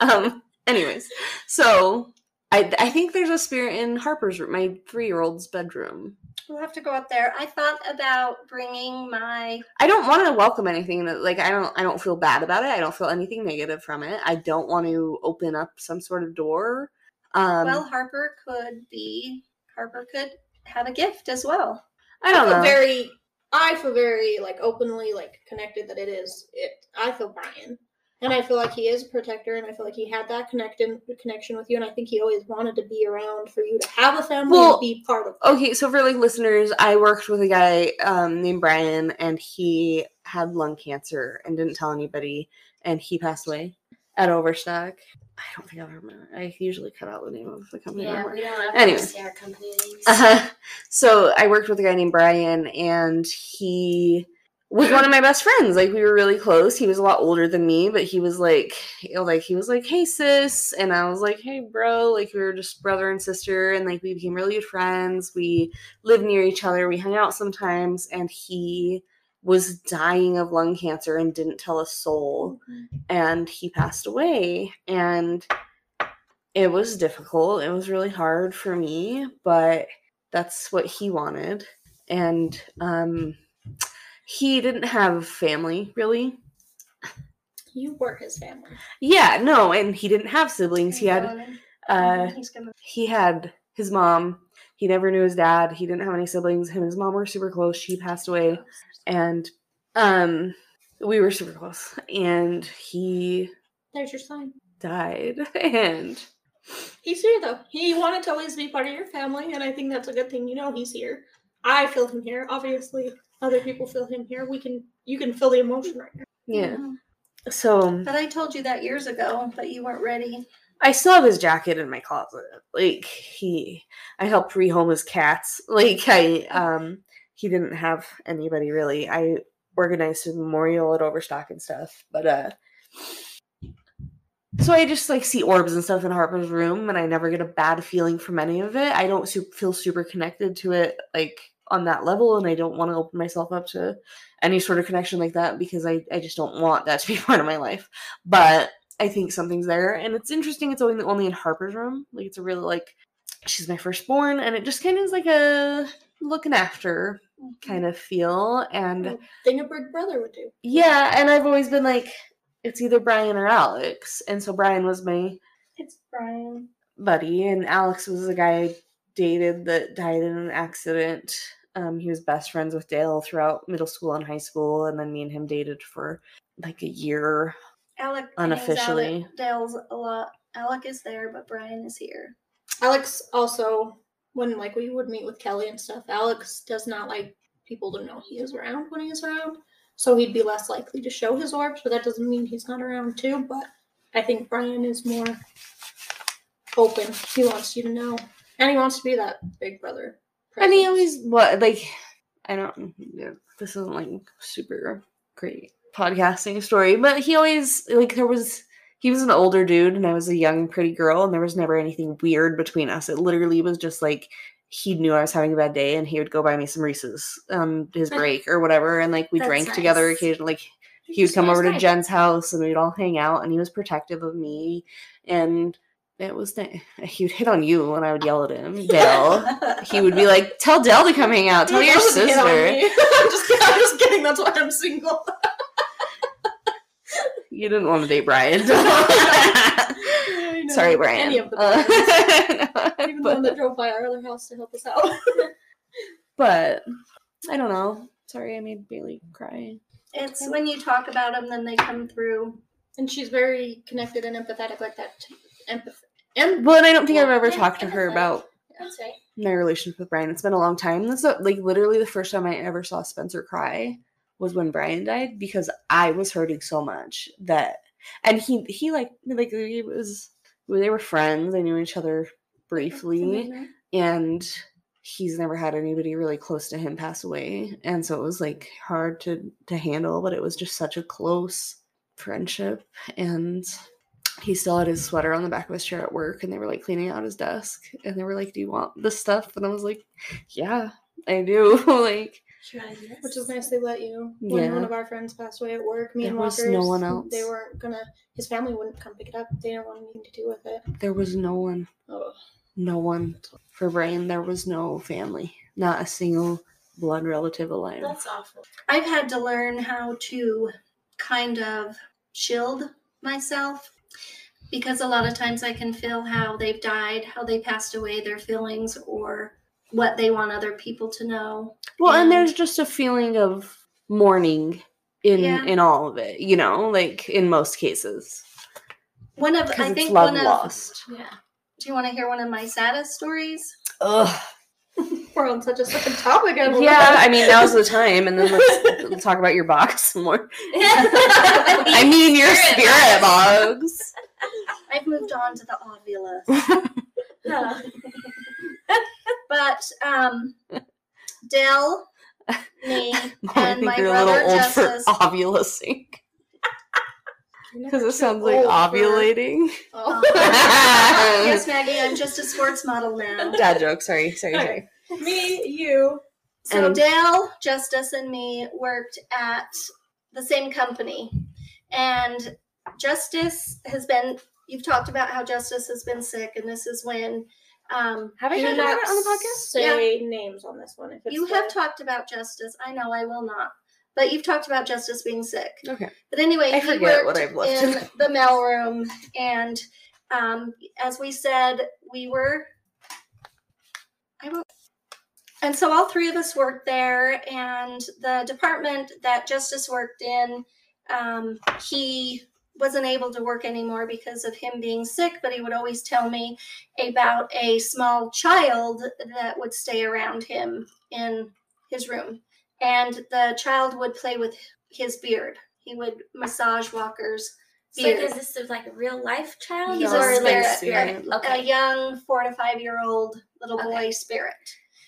um. Anyways, so I I think there's a spirit in Harper's room, my three year old's bedroom. We'll have to go up there. I thought about bringing my. I don't want to welcome anything that like I don't I don't feel bad about it. I don't feel anything negative from it. I don't want to open up some sort of door. Um well, Harper could be. Harper could have a gift as well. I don't feel know. very I feel very like openly like connected that it is it I feel Brian. And I feel like he is a protector and I feel like he had that connected connection with you and I think he always wanted to be around for you to have a family Well, and be part of Okay, so for like listeners, I worked with a guy um, named Brian, and he had lung cancer and didn't tell anybody, and he passed away at Overstock. I don't think I remember. I usually cut out the name of the company. Yeah, anymore. we don't ever Anyway. say our company names. Uh-huh. So I worked with a guy named Brian, and he was one of my best friends. Like we were really close. He was a lot older than me, but he was like, you know, like he was like, "Hey sis," and I was like, "Hey bro." Like we were just brother and sister, and like we became really good friends. We lived near each other. We hung out sometimes, and he was dying of lung cancer and didn't tell a soul and he passed away and it was difficult it was really hard for me but that's what he wanted and um he didn't have family really You were his family. yeah no and he didn't have siblings he had uh gonna. he had his mom he never knew his dad he didn't have any siblings him and his mom were super close she passed away and um we were super close and he There's your sign. died and He's here though. He wanted to always be part of your family, and I think that's a good thing. You know, he's here. I feel him here. Obviously, other people feel him here. We can, you can feel the emotion right now. yeah so But I told you that years ago, but you weren't ready. i still have his jacket in my closet like he i helped rehome his cats like i um he didn't have anybody really i organized his memorial at overstock and stuff but uh so I just like see orbs and stuff in Harper's room, and I never get a bad feeling from any of it. I don't su- feel super connected to it like on that level, and I don't want to open myself up to any sort of connection like that because I I just don't want that to be part of my life. But I think something's there, and it's interesting. It's only only in Harper's room. Like it's a really like she's my firstborn, and it just kind of is like a looking after kind mm-hmm. of feel, and Thing a big brother would do. yeah, and I've always been like, it's either Brian or Alex. And so Brian was my It's Brian. buddy, and Alex was the guy I dated that died in an accident. Um, he was best friends with Dale throughout middle school and high school, and then me and him dated for like a year. Alec Unofficially. at Dale's a lot. Alec is there, but Brian is here. Alex also, when like we would meet with Kelly and stuff, Alex does not like people to know he is around when he is around. So he'd be less likely to show his orbs, but that doesn't mean he's not around too. But I think Brian is more open. He wants you to know. And he wants to be that big brother. And he always what like I don't. This isn't like super great podcasting story, but he always like there was. He was an older dude, and I was a young, pretty girl, and there was never anything weird between us. It literally was just like he knew I was having a bad day, and he would go buy me some Reese's, um, his break or whatever, and like we That's drank together occasionally. Like he would come nice over to. Jen's house, and we'd all hang out, and he was protective of me, and it was ni- he would hit on you when I would yell at him, Dale he would be like, "Tell Dell to come hang out. Tell He your doesn't hit on sister." I'm just kidding. I'm just kidding. That's why I'm single. You didn't want to date Brian. I know. Sorry, Brian. Any of the Uh, boys. Even the one that drove by our other house to help us out. but I don't know. Sorry, I made Bailey cry. It's when you talk about them, then they come through. and she's very connected and empathetic like that. Too. Empath- and I don't think I've ever talked to her about That's right. my relationship with Brian. It's been a long time. That's not, like literally the first time I ever saw Spencer cry was when Brian died because I was hurting so much that, and he he like like he was they were friends. They knew each other briefly. and he's never had anybody really close to him pass away and so it was like hard to to handle but it was just such a close friendship and he still had his sweater on the back of his chair at work and they were like cleaning out his desk and they were like do you want this stuff and i was like yeah i do like Which is nice they let you. When Yeah. one of our friends passed away at work, me and There was Walker's, no one else. They weren't gonna. His family wouldn't come pick it up. They didn't want anything to do with it. there was no one Oh, no one for brian there was no family not a single blood relative alive That's awful. I've had to learn how to kind of shield myself because a lot of times I can feel how they've died, how they passed away, their feelings, or what they want other people to know. Well, and And- there's just a feeling of mourning in Yeah. in all of it, you know, like in most cases. One of I think one of lost. Yeah. do you want to hear one of my saddest stories? Ugh. we're on such a second topic. I Yeah, I mean now's the time, and then let's, let's talk about your box more. I mean your spirit box. I've moved on to the Ovilus. but um Dell, me, I and think my you're a brother little old Justice. for ovulating because it sounds like ovulating. Oh. yes, Maggie, I'm just a sports model now. Dad joke. Sorry, sorry, sorry. Me, you. So And- Dale, Justice, and me worked at the same company. And Justice has been you've talked about how Justice has been sick, and this is when um Have I Do talked about not it on the podcast? say names on this one. If it's you have talked about Justice. I know I will not. But you've talked about Justice being sick. Okay. But anyway, I he forget what worked I've in the mailroom, and um, as we said, we were. I wrote, and so all three of us worked there, and the department that Justice worked in, um, he wasn't able to work anymore because of him being sick. But he would always tell me about a small child that would stay around him in his room and the child would play with his beard. He would massage Walker's beard. So beard. is this like a real life child He's or a like a spirit. spirit? a young four to five year old little Okay. boy spirit.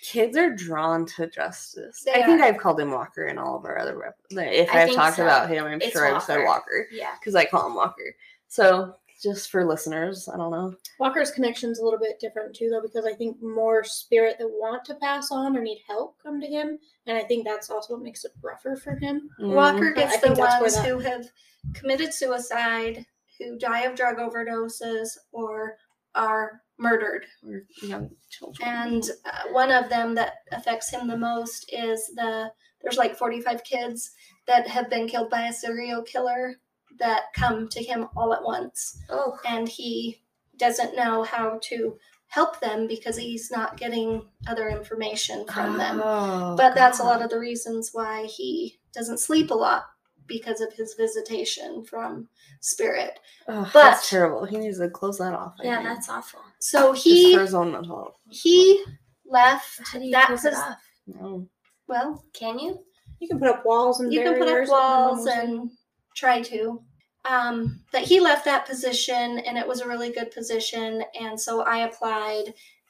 Kids are drawn to justice. They I think are. I've called him Walker in all of our other rep- if I I've talked so. about him, I'm It's sure I've said Walker. Walker Yeah. because I call him Walker. So just for listeners, I don't know. Walker's connection's a little bit different too, though, because I think more spirit that want to pass on or need help come to him, and I think that's also what makes it rougher for him. Walker Mm. gets the think that's where ones that- who have committed suicide, who die of drug overdoses, or are murdered. Or young children. And uh, one of them that affects him the most is the there's like 45 kids that have been killed by a serial killer that come to him all at once. Oh. And he doesn't know how to help them because he's not getting other information from them. Oh, But that's a lot of the reasons why he doesn't sleep a lot because of his visitation from spirit. Ugh, but- that's terrible. He needs to close that off. I Yeah, think. that's awful. So Just he for his own mental health. he left How do you that close it off? No. well Can you? You can put up walls and you can put up barriers, like my mom walls was saying. and try to um but he left that position and it was a really good position and so i applied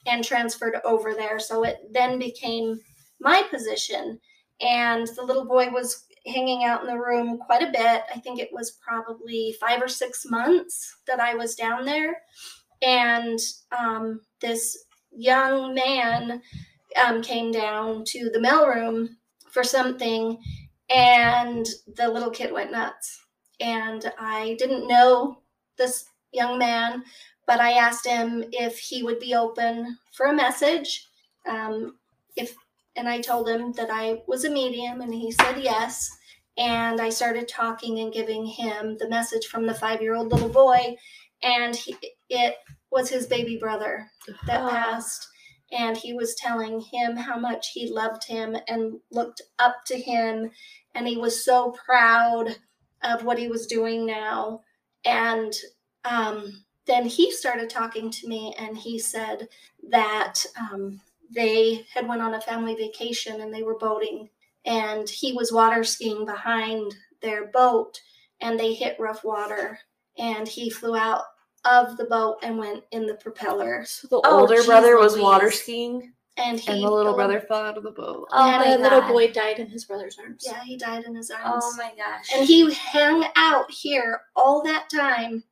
and transferred over there so it then became my position and the little boy was hanging out in the room quite a bit. I think it was probably five or six months that i was down there. And um, this young man um, came down to the mailroom for something and the little kid went nuts. And i didn't know this young man but i asked him if he would be open for a message um, if and i told him that i was a medium and he said yes. And i started talking and giving him the message from the five year old little boy and he, it was his baby brother that Oh. passed. And he was telling him how much he loved him and looked up to him and he was so proud of what he was doing now. And um, then he started talking to me and he said that um, they had went on a family vacation and they were boating and he was water skiing behind their boat and they hit rough water and he flew out of the boat and went in the propeller So the Oh, older geez brother was water skiing, and he and the little brother fell out of the boat. Oh And my the little God. boy died in his brother's arms. yeah he died in his oh arms Oh my gosh. and he hung out here all that time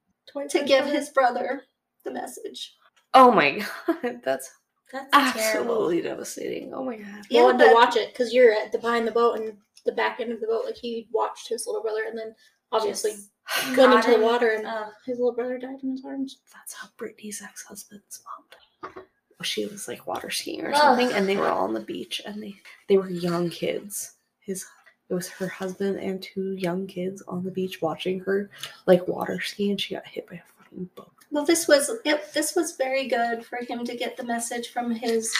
to give his brother the message Oh my god, that's That's terrible. absolutely devastating. Oh my god. Yeah, well, and to watch it because you're at the behind the boat and the back end of the boat, like he watched his little brother, and then obviously Just went got into the water, and Ugh. his little brother died in his arms. That's how Brittany's ex-husband's mom died. She was like water skiing or Ugh. something, and they were all on the beach, and they they were young kids. His it was her husband and two young kids on the beach watching her like water ski, and she got hit by a fucking boat. Well this was it, this was very good for him to get the message from his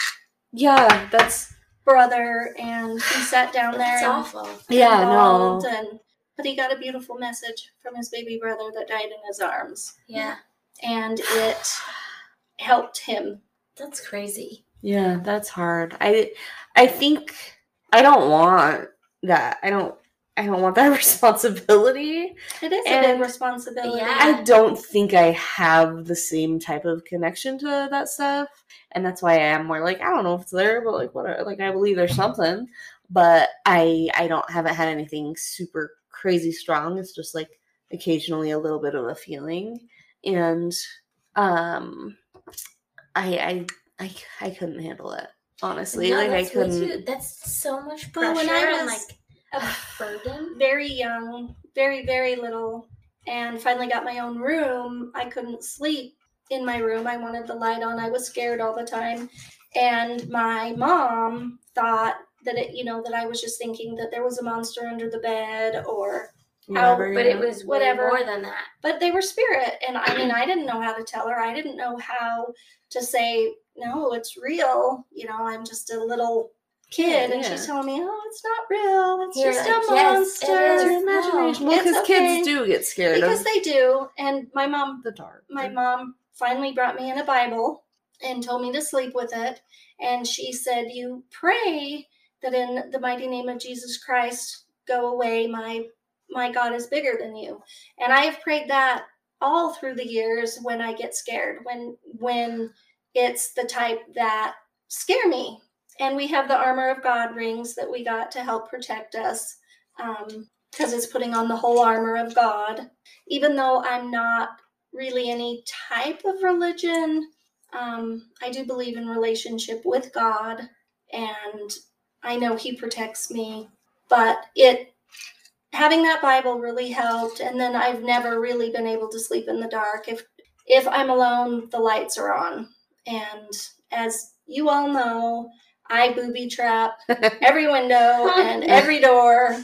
Yeah, that's brother and he sat down there That's and awful. yeah, no. and but he got a beautiful message from his baby brother that died in his arms Yeah. and it helped him That's crazy. Yeah, that's hard. I I think I don't want that. I don't I don't want that responsibility. it is a big responsibility Yeah. I don't think I have the same type of connection to that stuff. And that's why I am more like, I don't know if it's there, but like what like I believe there's something. But I I don't haven't had anything super crazy strong. It's just like occasionally a little bit of a feeling. And um I I I, I couldn't handle it. Honestly. No, like I couldn't too- that's so much Well, pressure when I and was- like a burden. very young, very, very little, and finally got my own room, I couldn't sleep in my room. I wanted the light on. I was scared all the time. And my mom thought that it, you know, that I was just thinking that there was a monster under the bed or whatever, But it was Whatever. way more than that. but they were spirit and i mean i didn't know how to tell her i didn't know how to say no it's real you know i'm just a little kid and she's telling me oh it's not real it's You're just like, a monster it is. It's your imagination. Well, because okay. kids do get scared because of they do and my mom the dark. my mom finally brought me in a bible and told me to sleep with it and she said you pray that in the mighty name of jesus christ go away my my god is bigger than you and i have prayed that all through the years when i get scared when when it's the type that scare me and we have the armor of God rings that we got to help protect us because it's putting on the whole armor of God. Even though I'm not really any type of religion, um, I do believe in relationship with God, and I know He protects me. But it having that Bible really helped, and then I've never really been able to sleep in the dark. If if I'm alone, the lights are on, and as you all know, I booby trap every window and every door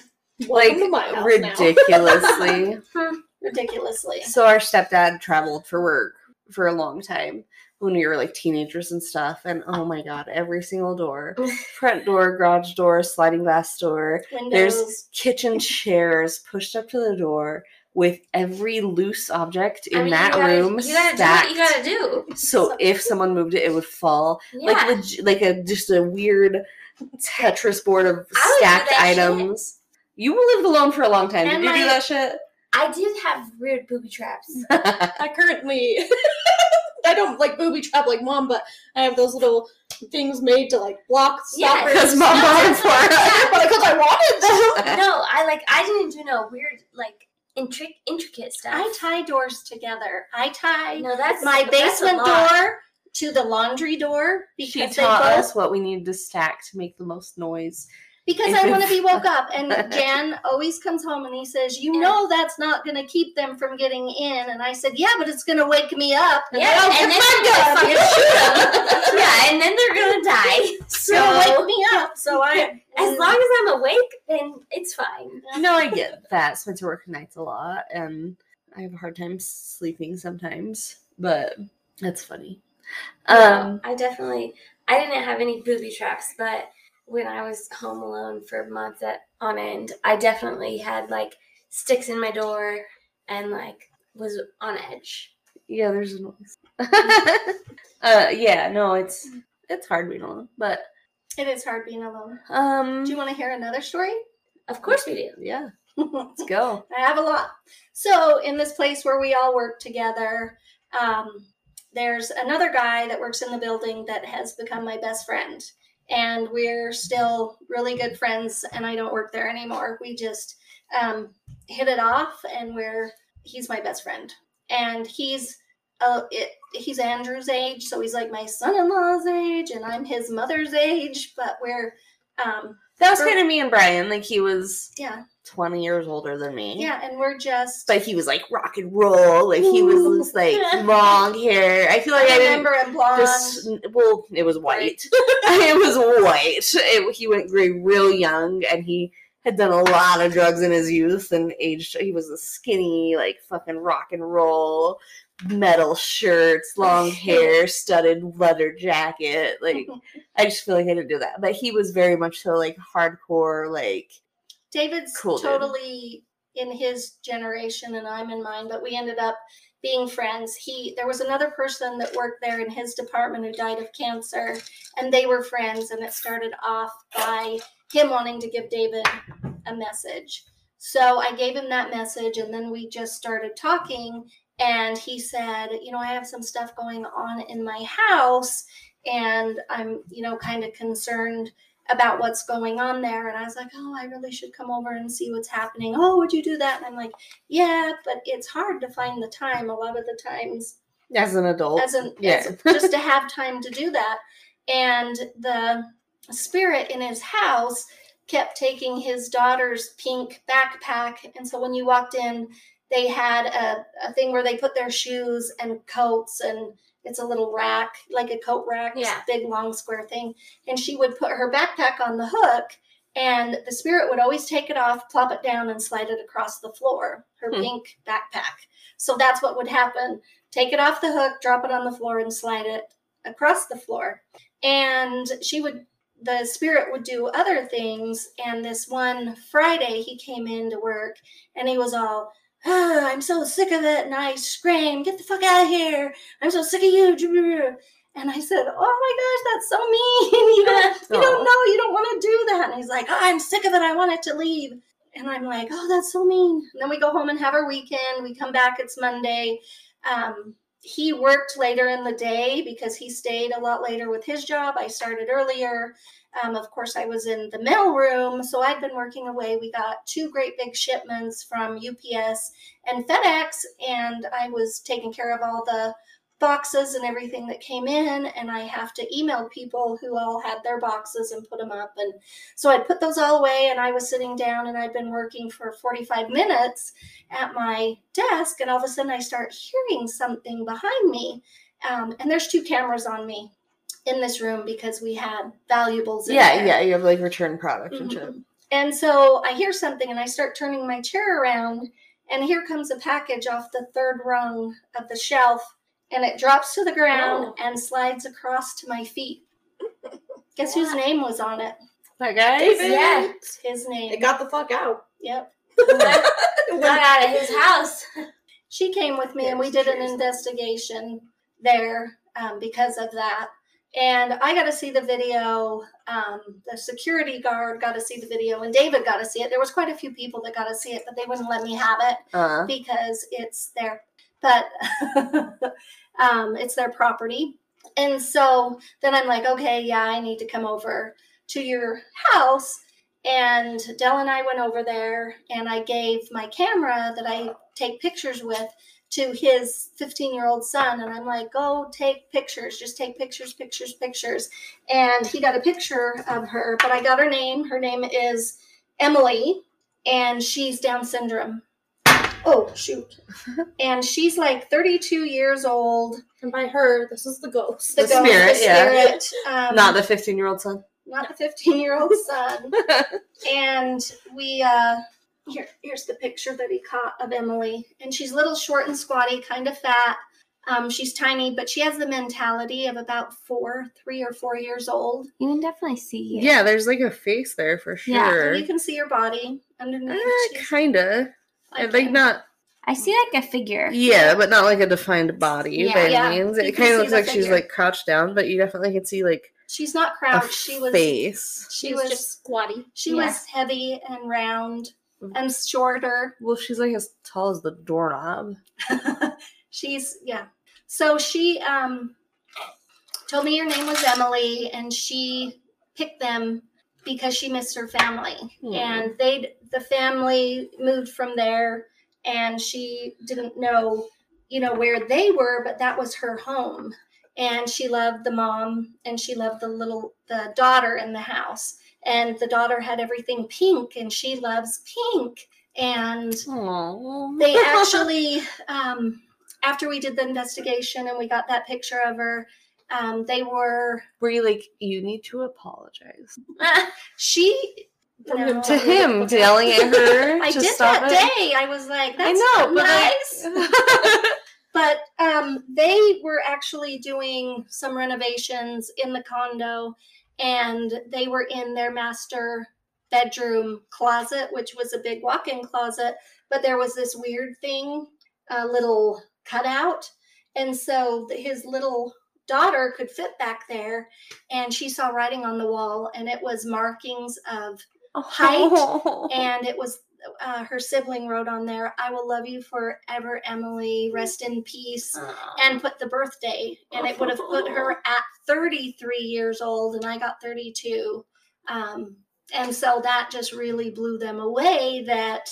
like Welcome to my house now. ridiculously. ridiculously. so our stepdad traveled for work for a long time when we were like teenagers and stuff. And oh my god, every single door, front door, garage door, sliding glass door, Windows. there's kitchen chairs pushed up to the door with every loose object in I mean, that you gotta, room You gotta stacked. do what you gotta do. so if someone moved it, it would fall Yeah. like leg- like a just a weird Tetris board of I would do stacked that shit. items. You lived alone for a long time. Did you do that shit? I did have weird booby traps. I currently I don't like booby trap like mom, but I have those little things made to like block Yeah, stalkers. Because mom No, bought no, for no, us. but because I wanted them. no, I like I didn't do no weird like intric- intricate stuff. I tie doors together. I tie no, that's my a basement lot. door to the laundry door because they taught both us what we needed to stack to make the most noise. Because I want to be woke up. And Jan always comes home and he says, "You know that's not going to keep them from getting in." And I said, "Yeah, but it's going to wake me up." Yeah, I'll and then my they're gonna fucking shoot 'em. yeah, and then they're gonna die. It's gonna So wake me up. So I, as long as I'm awake, then it's fine. No, I get that. Spencer works nights a lot, and I have a hard time sleeping sometimes. But that's funny. No, Um, I definitely I didn't have any booby traps, but when I was home alone for months at, on end, I definitely had like sticks in my door and like was on edge. yeah, there's a noise. uh, yeah, no, it's it's hard being alone, but it is hard being alone. um, Do you want to hear another story? Of course we do. yeah, let's go. I have a lot. So, in this place where we all work together, um, there's another guy that works in the building that has become my best friend. And we're still really good friends, and I don't work there anymore. We just um, hit it off, and we're he's my best friend. And he's uh, it, he's Andrew's age, so he's like my son-in-law's age, and I'm his mother's age. But we're um, That was kind of me and Brian. Like he was yeah, twenty years older than me. yeah, and we're just But he was like rock and roll. Like he was this, like long hair. I feel like I, I remember him blonde. just well, it was white. it was white. It, he went gray real young, and he had done a lot of drugs in his youth and aged. He was a skinny, like fucking rock and roll, metal shirts, oh, long hair, studded leather jacket. Like I just feel like I didn't do that, but he was very much so like hardcore, like David's Cool, dude. totally in his generation and I'm in mine, but we ended up being friends. He there was another person that worked there in his department who died of cancer and they were friends and it started off by him wanting to give David a message. So I gave him that message and then we just started talking and he said, "You know, I have some stuff going on in my house and I'm, you know, kind of concerned about what's going on there. And I was like, oh, I really should come over and see what's happening. Oh, would you do that? And I'm like, yeah, but it's hard to find the time a lot of the times as an adult. as an yeah. as- just to have time to do that. And the spirit in his house kept taking his daughter's pink backpack. And so when you walked in, they had a, a thing where they put their shoes and coats and it's a little rack, like a coat rack, Yeah. big long square thing. And she would put her backpack on the hook and the spirit would always take it off, plop it down, and slide it across the floor, her Hmm. pink backpack. So that's what would happen. Take it off the hook, drop it on the floor, and slide it across the floor. And she would, the spirit would do other things. And this one Friday, he came in to work and he was all, ah, I'm so sick of it. And I screamed, Get the fuck out of here. I'm so sick of you. And I said, Oh my gosh, that's so mean. you don't, you don't know. You don't want to do that. And he's like, oh, I'm sick of it. I want it to leave. And I'm like, oh, that's so mean. And then we go home and have our weekend. We come back. It's Monday. Um, he worked later in the day because he stayed a lot later with his job. I started earlier. Um, of course, I was in the mail room, so I'd been working away. We got two great big shipments from UPS and FedEx, and I was taking care of all the boxes and everything that came in and I have to email people who all had their boxes and put them up and so I'd put those all away and I was sitting down and I'd been working for 45 minutes at my desk and all of a sudden I start hearing something behind me um, and there's two cameras on me in this room because we had valuables in Yeah, there. yeah, you have like return product and shit. And so I hear something and I start turning my chair around, and here comes a package off the third rung of the shelf, and it drops to the ground and slides across to my feet. Guess whose name was on it? That guy? David. Yeah. His name. It got the fuck out. yep. Got out of his house. She came with me and we did an investigation there um, because of that. And I got to see the video. Um, the security guard got to see the video, and David got to see it. There was quite a few people that got to see it, but they wouldn't let me have it. Uh, because it's there. but um, it's their property. And so then i'm like okay yeah i need to come over to your house. And dell and i went over there and i gave my camera that i take pictures with to his 15 year old son. And i'm like go take pictures just take pictures pictures pictures. And he got a picture of her but i got her name. Her name is emily and she's down syndrome oh shoot and she's like 32 years old And by her, this is the ghost. The spirit, yeah. spirit, um, not the 15 year old son. not the 15 year old son and we uh here here's the picture that he caught of emily and she's little short and squatty kind of fat um, she's tiny but she has the mentality of about four three or four years old You can definitely see. it. yeah, there's like a face there for sure. and you can see her body underneath Uh, kinda. Like Like, not, I see like a figure. yeah, but not like a defined body Yeah. by any Yeah, means. you It kind of looks the like she's like crouched down, but you definitely can see like she's not a crouched she was face. she She was was just squatty. she Yeah. was heavy and round Mm. and shorter Well, she's like as tall as the doorknob. she's yeah so she um told me your name was emily and she picked them because she missed her family Hmm. and they the family moved from there and she didn't know you know where they were but that was her home and she loved the mom and she loved the little the daughter in the house and the daughter had everything pink and she loves pink and Aww. they actually um, after we did the investigation and we got that picture of her um, they were were you like, you need to apologize she From no. him to him, yelling at her I did that it? day. I was like, "That's I know, but nice." like, but um, they were actually doing some renovations in the condo, and they were in their master bedroom closet, which was a big walk-in closet. But there was this weird thing, a little cutout, and so his little daughter could fit back there, and she saw writing on the wall, and it was markings of height and it was uh, her sibling wrote on there, "I will love you forever, Emily. Rest in peace." And put the birthday, and it would have put her at 33 years old, and I got 32. Um, and so that just really blew them away. That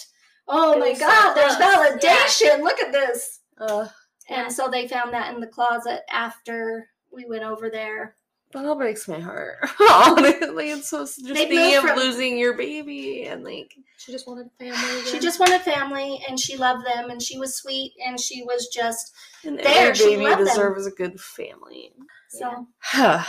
oh my so God, there's close. Yeah. validation. Look at this. Uh, Yeah. And so they found that in the closet after we went over there. that all breaks my heart. Honestly, it's so just They thinking of from- losing your baby and like She just wanted a family. She just wanted family, and she loved them, and she was sweet, and she was just and There, every she baby loved them. deserves a good family. so.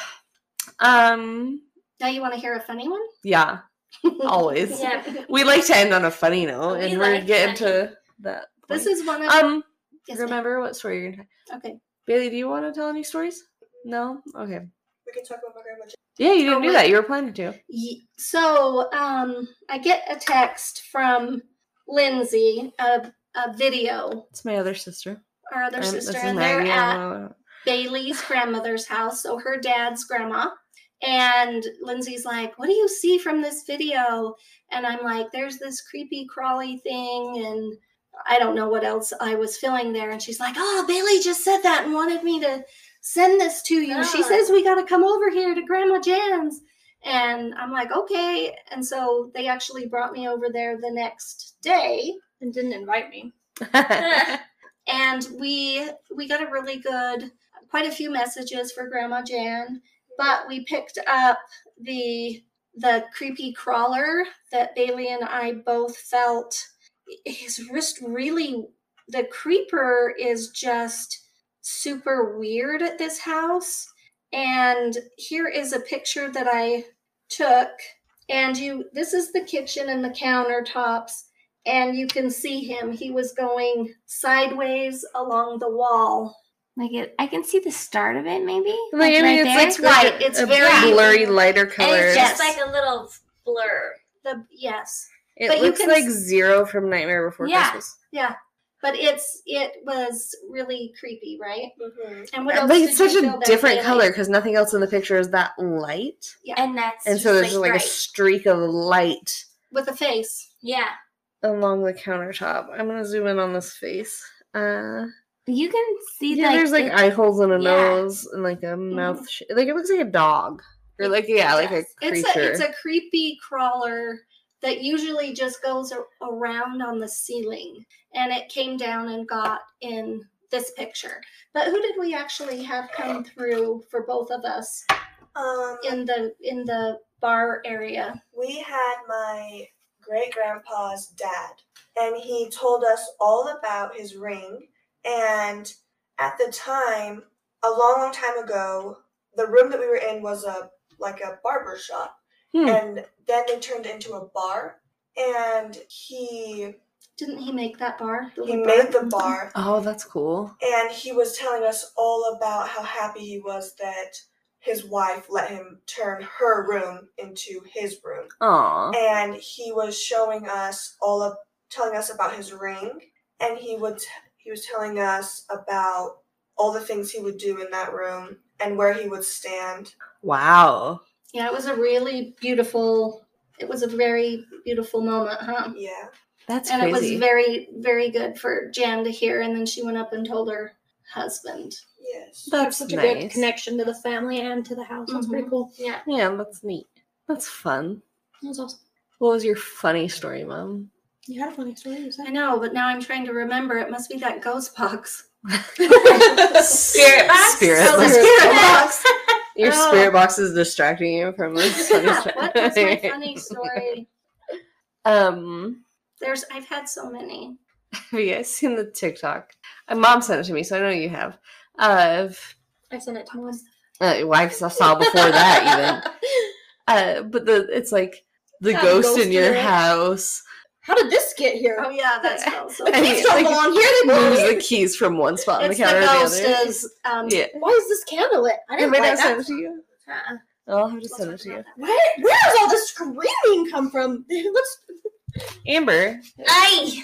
um, Now you want to hear a funny one? yeah, always. Yeah. We like to end on a funny note, We and we're getting funny. to that. This is one of um. Yes, ma'am. remember what story you're gonna tell? Okay. Bailey, do you want to tell any stories? No. Okay. We can talk about my grandma. Yeah, you didn't Oh, do wait. that. You were planning to. Ye- So um, I get a text from Lindsay, a, a video, It's my other sister. our other Um, sister, is and they're Maggie. at uh, Bailey's grandmother's house, so her dad's grandma. And Lindsay's like, What do you see from this video? And I'm like, There's this creepy crawly thing, and I don't know what else I was feeling there. And she's like, Oh, Bailey just said that and wanted me to send this to you. She Ah. says we got to come over here to Grandma Jan's. And I'm like, Okay. And so they actually brought me over there the next day. And didn't invite me. and we we got a really good quite a few messages for grandma jan but we picked up the the creepy crawler that bailey and i both felt his wrist really the creeper is just super weird at this house and here is a picture that i took and you this is the kitchen and the countertops and you can see him. He was going sideways along the wall. Like it, I can see the start of it, maybe. Like, I mean, it's It's white. a- It's a very- blurry, lighter and it's just like a little blur. The yes, It but you looks can like s- Zero from Nightmare Before Yeah. Christmas. yeah, but it's it was really creepy, right? Mm-hmm. And what else? Like it's such a different Bailey? color because nothing else in the picture is that light, And that's and just so there's like, like, bright. a streak of light with a face. yeah. along the countertop. I'm gonna zoom in on this face. Uh, You can see yeah, like, there's like the- eye holes and a yeah. nose and like a mouth. Sh- like it looks like a dog or like yeah, like a creature. It's a it's a creepy crawler that usually just goes a- around on the ceiling, and it came down and got in this picture. But who did we actually have come through for both of us Um, in the in the bar area? we had my great grandpa's dad, and he told us all about his ring. And at the time, a long, long time ago, the room that we were in was a like a barber shop, Hmm. and then they turned into a bar. And he Didn't he make that bar? He little made the Mhm. bar, oh, that's cool. and he was telling us all about how happy he was that his wife let him turn her room into his room. Aw. and he was showing us all of telling us about his ring and he would he was telling us about all the things he would do in that room and where he would stand Wow. Yeah, it was a really beautiful. It was a very beautiful moment, huh? yeah That's and it was very, very good for Jan to hear. And then she went up and told her husband. yes That's such a nice. good connection to the family and to the house. That's pretty Mhm. cool. Yeah. Yeah, that's neat. That's fun. That was awesome. What was your funny story, Mom? You had a funny story, you I know, but now I'm trying to remember. It must be that ghost box. Spirit box? Spirit Oh, the box. spirit box. Your Oh. spirit box is distracting you from this funny story. what was my funny story? Um, There's, I've had so many. have you guys seen the TikTok? My mom sent it to me, so I know you have. Of I sent it to mom. uh, well, I saw before that even. Uh, but the it's like the ghost, ghost in your house. How did this get here? Oh yeah, that's also. I mean, Keys don't like, belong here. They belong Moves here. the keys from one spot on It's the the counter to the other. is. Um, yeah. Why is this candle lit? I Did didn't my like dad send that. it to you? Uh-uh. I'll have to let's send it to you. about that. Where, where does all this screaming come from? Let's. Amber, I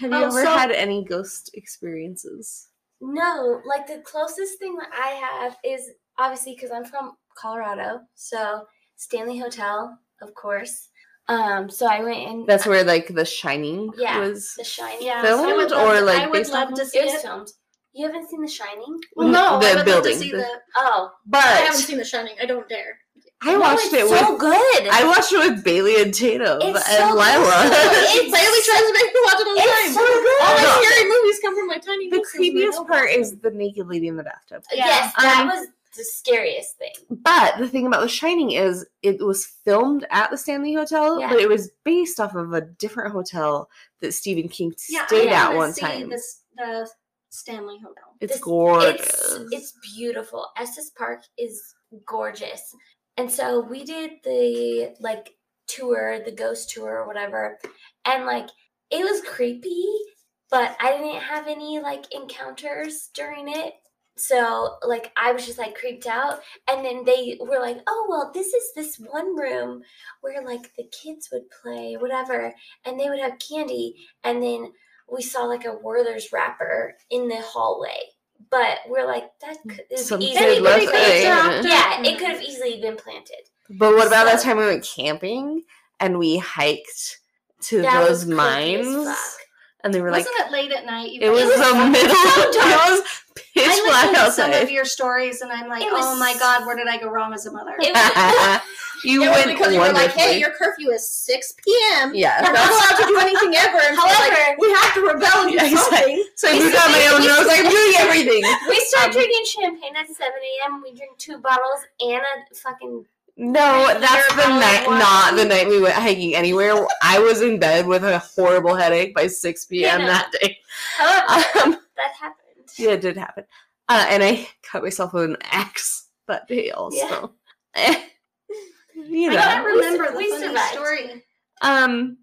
have you Oh, ever so- had any ghost experiences? no, like the closest thing that I have is obviously because I'm from Colorado, so Stanley Hotel, of course. Um, so I went in. That's where like The Shining Yeah, was. The Shining. Yeah, Filmed I would love or, to- like, I would based love off to see It was it. filmed. You haven't seen The Shining? Well, no, The I would building, love to see the- the. Oh, But I haven't seen The Shining. I don't dare. I no, watched it's it with so good. I watched it with Bailey and Tatum It's and so Lila. good. It's- Bailey tries to make me watch it all the It's time. so good. All No. my scary movies come from my tiny the voices, and I creepiest part is the naked lady in the bathtub. yes, that Um, was the scariest thing. But the thing about The Shining is it was filmed at the Stanley Hotel, Yeah. but it was based off of a different hotel that Stephen King Yeah, stayed at one time. This, the Stanley Hotel. It's This- gorgeous. It's it's beautiful. Estes Park is gorgeous. And so we did the like tour, the ghost tour or whatever. And like it was creepy, but I didn't have any like encounters during it. So like I was just like creeped out and then they were like, "Oh, well, this is this one room where like the kids would play whatever and they would have candy and then we saw like a Werther's wrapper in the hallway. But we're like, that mm, could is easily kid been planted. it. Yeah, it could have easily been planted. But what about that time we went camping and we hiked to those was creepy mines? Fuck. and they were like, Wasn't it late at night? You it was guys- the middle. It was pitch I black listened to some of your stories, and I'm like, was- oh my god, where did I go wrong as a mother? It was- you It went because you were like, hey, your curfew is 6 p.m. yeah, We're not allowed to do anything ever. And However- like, we have to rebel and do Yeah, exactly. something. so I We moved on my own. And I was like, I'm doing everything. We start Um, drinking champagne at 7 a.m. We drink two bottles and a fucking. No, that's the night, one. not the night we went hiking anywhere. I was in bed with a horrible headache by 6 p.m. Yeah. that day. However, Um, that happened. yeah, it did happen. Uh, and I cut myself with an axe that day also. Eh, you I know. don't remember the we funny survived. story. Um,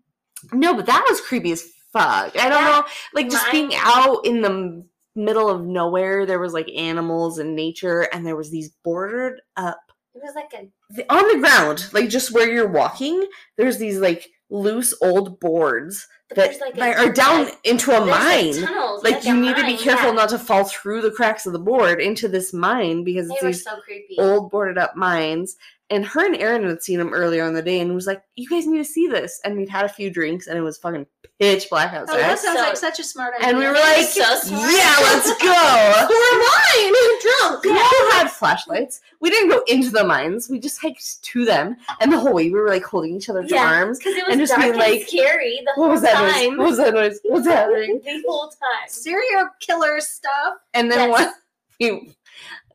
no, but that was creepy as fuck. I don't That- know, like just being mine- out in the middle of nowhere. There was like animals and nature, and there was these bordered up It was like a. the, on the ground, like just where you're walking. There's these like loose old boards But that, like a, are down like, into a like, mine. tunnels, Like, you need to be careful yeah. not to fall through the cracks of the board into this mine because They it's these so creepy. old boarded up mines. And her and Aaron had seen them earlier in the day and was like, "You guys need to see this." And we'd had a few drinks and it was fucking pitch black outside. Oh, outside. that sounds So- like such a smart idea. and we were like, so "Yeah, let's go." We're mine. drunk. We all had flashlights. We didn't go into the mines. We just hiked to them, and the whole way we were like holding each other's Yeah. arms. Because it was and just dark being and like, scary the What whole was that noise? time. What was that noise? What's happening? the whole time. serial killer stuff. And then Yes. one, we,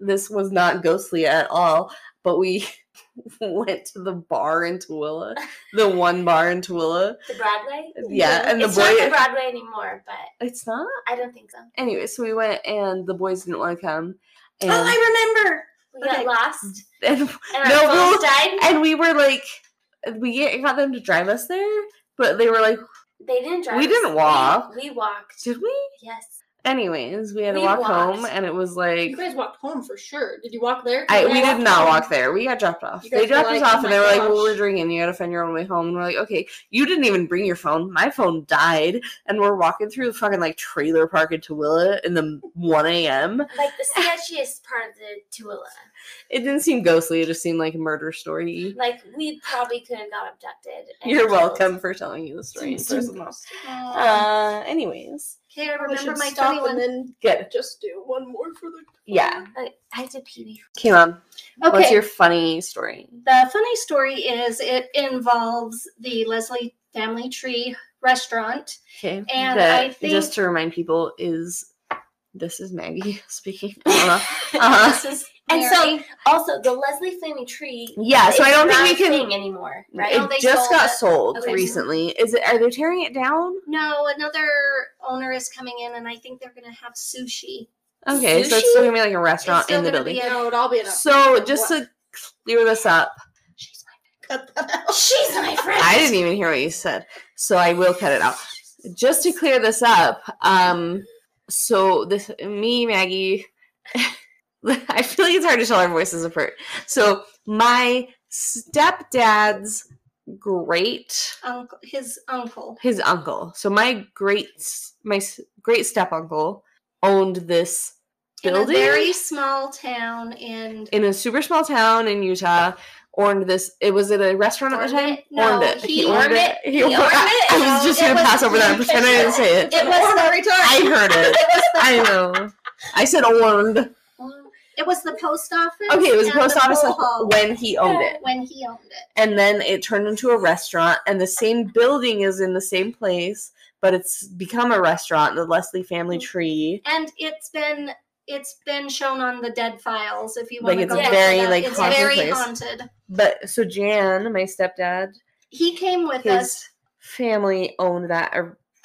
this was not ghostly at all, but we went to the bar in Tooele, the one bar in Tooele. The Broadway? Yeah, and the it's boy. not the Broadway anymore, but it's not. I don't think so. Anyway, so we went, and the boys didn't want to come, and Oh, I remember. We Okay. got lost and, and our No, phones died. and we were like, we got them to drive us there, but they were like, They didn't drive. We didn't walk. We, we walked. did we? Yes. Anyways, we had to We walk walked. home, and it was like. You guys walked home for sure. Did you walk there? I, we did not home. walk there. We got dropped off. They dropped us off "Oh and they were like, well, we're drinking. You got to find your own way home. And we're like, okay, you didn't even bring your phone. My phone died. And we're walking through the fucking like trailer park in Tooele in the 1 a.m. Like the sketchiest part of the Tooele. It didn't seem ghostly. It just seemed like a murder story. Like we probably could have got abducted. You're welcome for telling you the story. Uh, anyways, okay, I remember should my stop funny one. and then good. just do one more for the. Yeah. I, I had to pee before. Okay, mom. Okay, What's your funny story? the funny story is it involves the Leslie Family Tree restaurant. Okay. And that, I think- just to remind people, is this is Maggie speaking. Uh, uh, This is And so- Also, the Leslie Family Tree. yeah, so I don't think we can. thing anymore, right? It they just sold got it. sold Okay. recently. Is it? Are they tearing it down? no, another owner is coming in, and I think they're going to have sushi. Okay, so it's still gonna be like a restaurant still in the building. be No, it'll all be enough. So just to clear this up, She's cut that my, she's my friend. I didn't even hear what you said, so I will cut it out. Just to clear this up, um, so this me Maggie, I feel like it's hard to tell our voices apart. So my stepdad's great Uncle, his uncle. his uncle. So my great my great step uncle owned this building in a very small town in in a super small town in Utah. Owned this. It was at a restaurant at the time. it? No, owned it. he owned owned it. He He owned it. it. I was No, just gonna was- pass over that and pretend I didn't say it. It was the every time. I heard it. it was the I know. I said owned. It was the post office. Okay, it was a and post office pool when he owned it. when he owned it. and then it turned into a restaurant and the same building is in the same place but it's become a restaurant the leslie family mm. tree And it's been it's been shown on the Dead Files. If you Like, want to it's go a very, it up. like, it's haunted very place. haunted. but so jan my stepdad He came with us. family owned that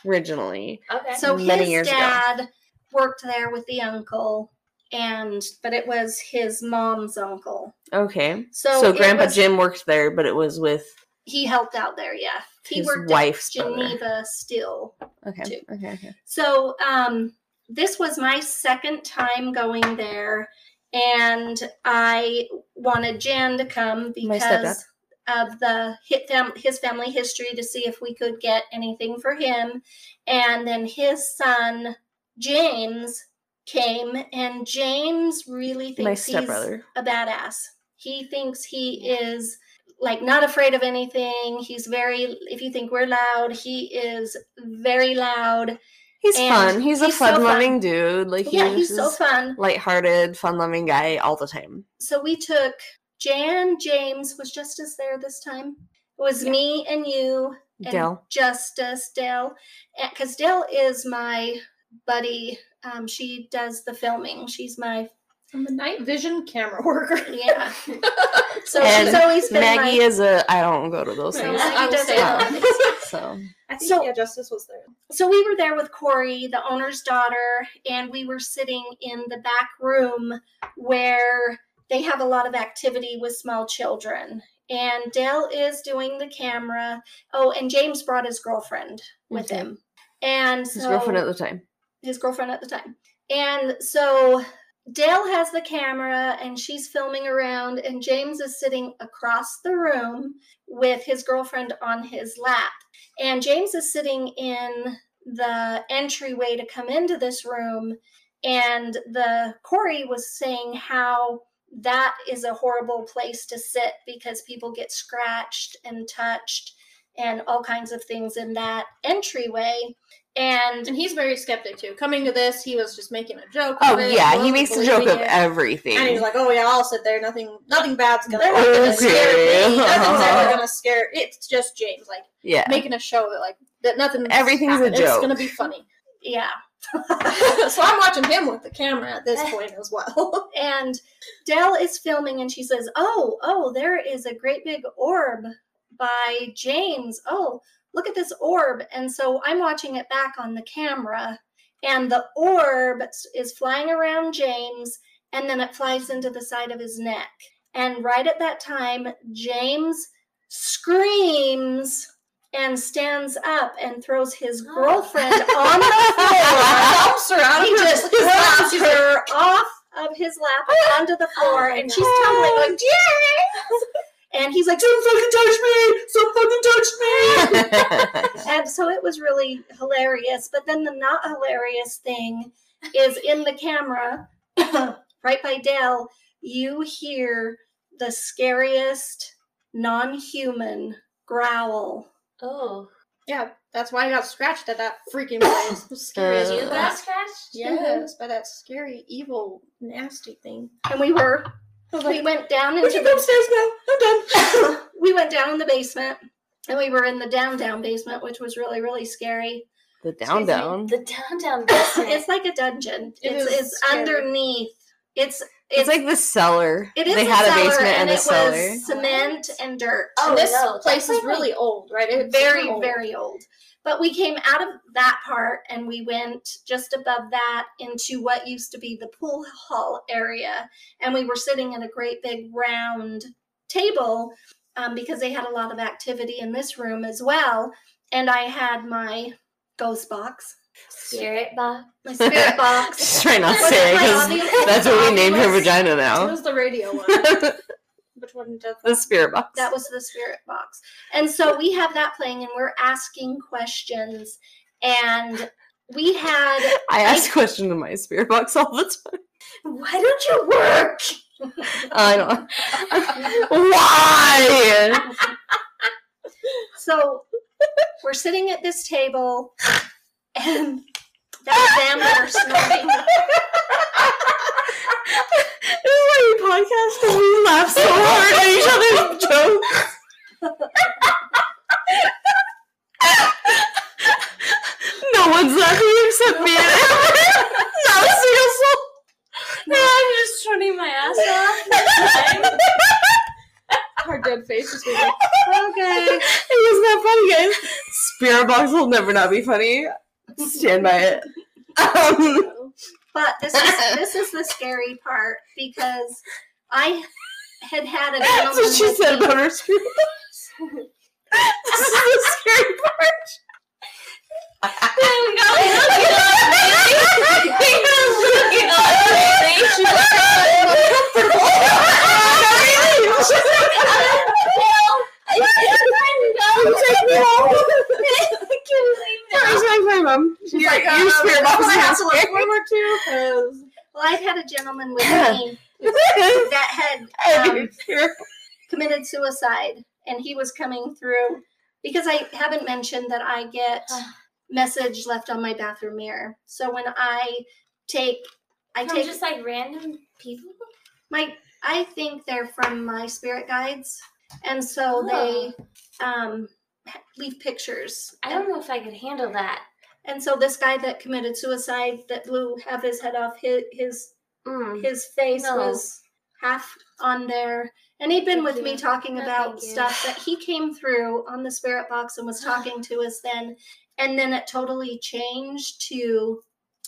originally Okay. So many his years ago. dad worked there with the uncle, and but it was his mom's uncle. okay So, so, grandpa was- jim worked there but it was with he helped out there. Yeah, he his worked wife's at brother. Geneva Steel. okay too. okay okay So um, this was my second time going there, and I wanted Jan to come because of the his family history to see if we could get anything for him, and then his son James came, and James really thinks he's a badass. He thinks he is like not afraid of anything. He's very if you think we're loud, he is very loud. He's And fun. He's a he's so fun. fun-loving dude. Like he yeah, he's so fun. lighthearted, fun-loving guy all the time. So we took Jan, James was Justice there this time. It was me and you and Dell. Justice Dell, because Dell is my buddy. Um, she does the filming. She's my I'm a night vision camera worker. yeah. So And she's always been Maggie my, is a. I don't go to those Right, things. Maggie I does say that. So I think So- yeah, Justice was there. so we were there with Corey, the owner's daughter, and we were sitting in the back room where they have a lot of activity with small children. And Dale is doing the camera. Oh, and James brought his girlfriend with Okay. him. And his so girlfriend at the time. His girlfriend at the time. And so Dale has the camera and she's filming around, and James is sitting across the room with his girlfriend on his lap. And James is sitting in the entryway to come into this room. And the Corey was saying how that is a horrible place to sit because people get scratched and touched and all kinds of things in that entryway. And And he's very skeptic too. Coming to this, he was just making a joke. Oh it, yeah, he makes a joke of everything. And he's like, "Oh yeah, I'll sit there. Nothing, nothing bad's gonna, Okay. gonna scare me. Nothing's ever gonna scare." It's just James, like yeah, making a show that like that nothing. Everything's a happened. It's gonna be funny. yeah. so I'm watching him with the camera at this point as well. and Dell is filming and she says, Oh, oh, there is a great big orb by James. Oh, look at this orb. And so I'm watching it back on the camera, and the orb is flying around James, and then it flies into the side of his neck. And right at that time, James screams and stands up and throws his Oh. girlfriend on the floor. Out he just throws her off of his lap onto the floor, and she's tumbling like James. And he's like, "Don't fucking touch me! Don't fucking touch me!" and so it was really hilarious. But then the not hilarious thing is in the camera, right by Dale, you hear the scariest non-human growl. Oh, Yeah, that's why I got scratched at that freaking place. It was scary as Uh, you got scratched? Yes, by that scary, evil, nasty thing. And we were, I we went down we into can go the upstairs now. I'm done. we went down in the basement and we were in the down down basement which was really really scary the down down. The down down basement. it's like a dungeon It it's, is it's underneath it's It's like the cellar. it is they a had a basement and, and a it cellar. was cement and dirt Oh, and this no, place is really old, right? It's very old. very old but we came out of that part and we went just above that into what used to be the pool hall area and we were sitting at a great big round table um, because they had a lot of activity in this room as well and i had my ghost box Spirit box. my spirit box Just try not to say it it because that's what we named her obvious? vagina It now. was the radio one. Which one does the spirit box. that was the spirit box and so we have that playing and we're asking questions and we had I ask questions in my spirit box all the time. why don't you work I don't. Why? So we're sitting at this table, and that is Xander snorting. this is why we podcast and we laugh so hard at each other's jokes. no one's laughing except me. Not a single soul. No, I'm just turning my ass off. Her dead face is really Okay. It was not funny, guys. Spirit box will never not be funny. Stand by it. Um, But this is this is the scary part because I had had a that's what she said me- about her spirit box. this is the scary part. She's Your, like, your um, spirit I'm box gonna have is to look scary. forward to because Well, I've had a gentleman with me that had um, committed suicide and he was coming through because I haven't mentioned that I get message left on my bathroom mirror. So when I take I From take just like random people. my I think they're from my spirit guides. And so they um leave pictures. I don't know if I could handle that. And so this guy that committed suicide that blew half his head off his his, Mm. his face No. was half on there. And he'd been Thank with me talking No, about stuff that he came through on the spirit box and was talking to us then. And then it totally changed to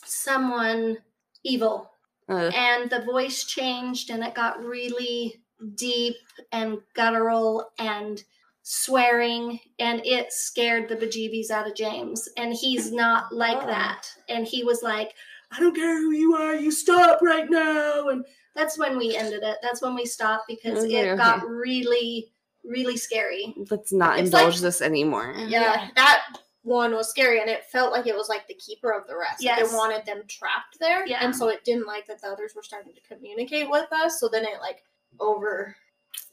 someone evil. Uh, And the voice changed and it got really deep and guttural and swearing and it scared the bejeebies out of James. And he's not like Oh. that. And he was like, I don't care who you are, you stop right now. And that's when we ended it. That's when we stopped because Okay, it got really, really scary. let's not It's indulge like- this anymore. Yeah, Yeah. that one was scary, and it felt like it was like the keeper of the rest. Like, Yes. It wanted them trapped there, Yeah. and so it didn't like that the others were starting to communicate with us. So then it like over,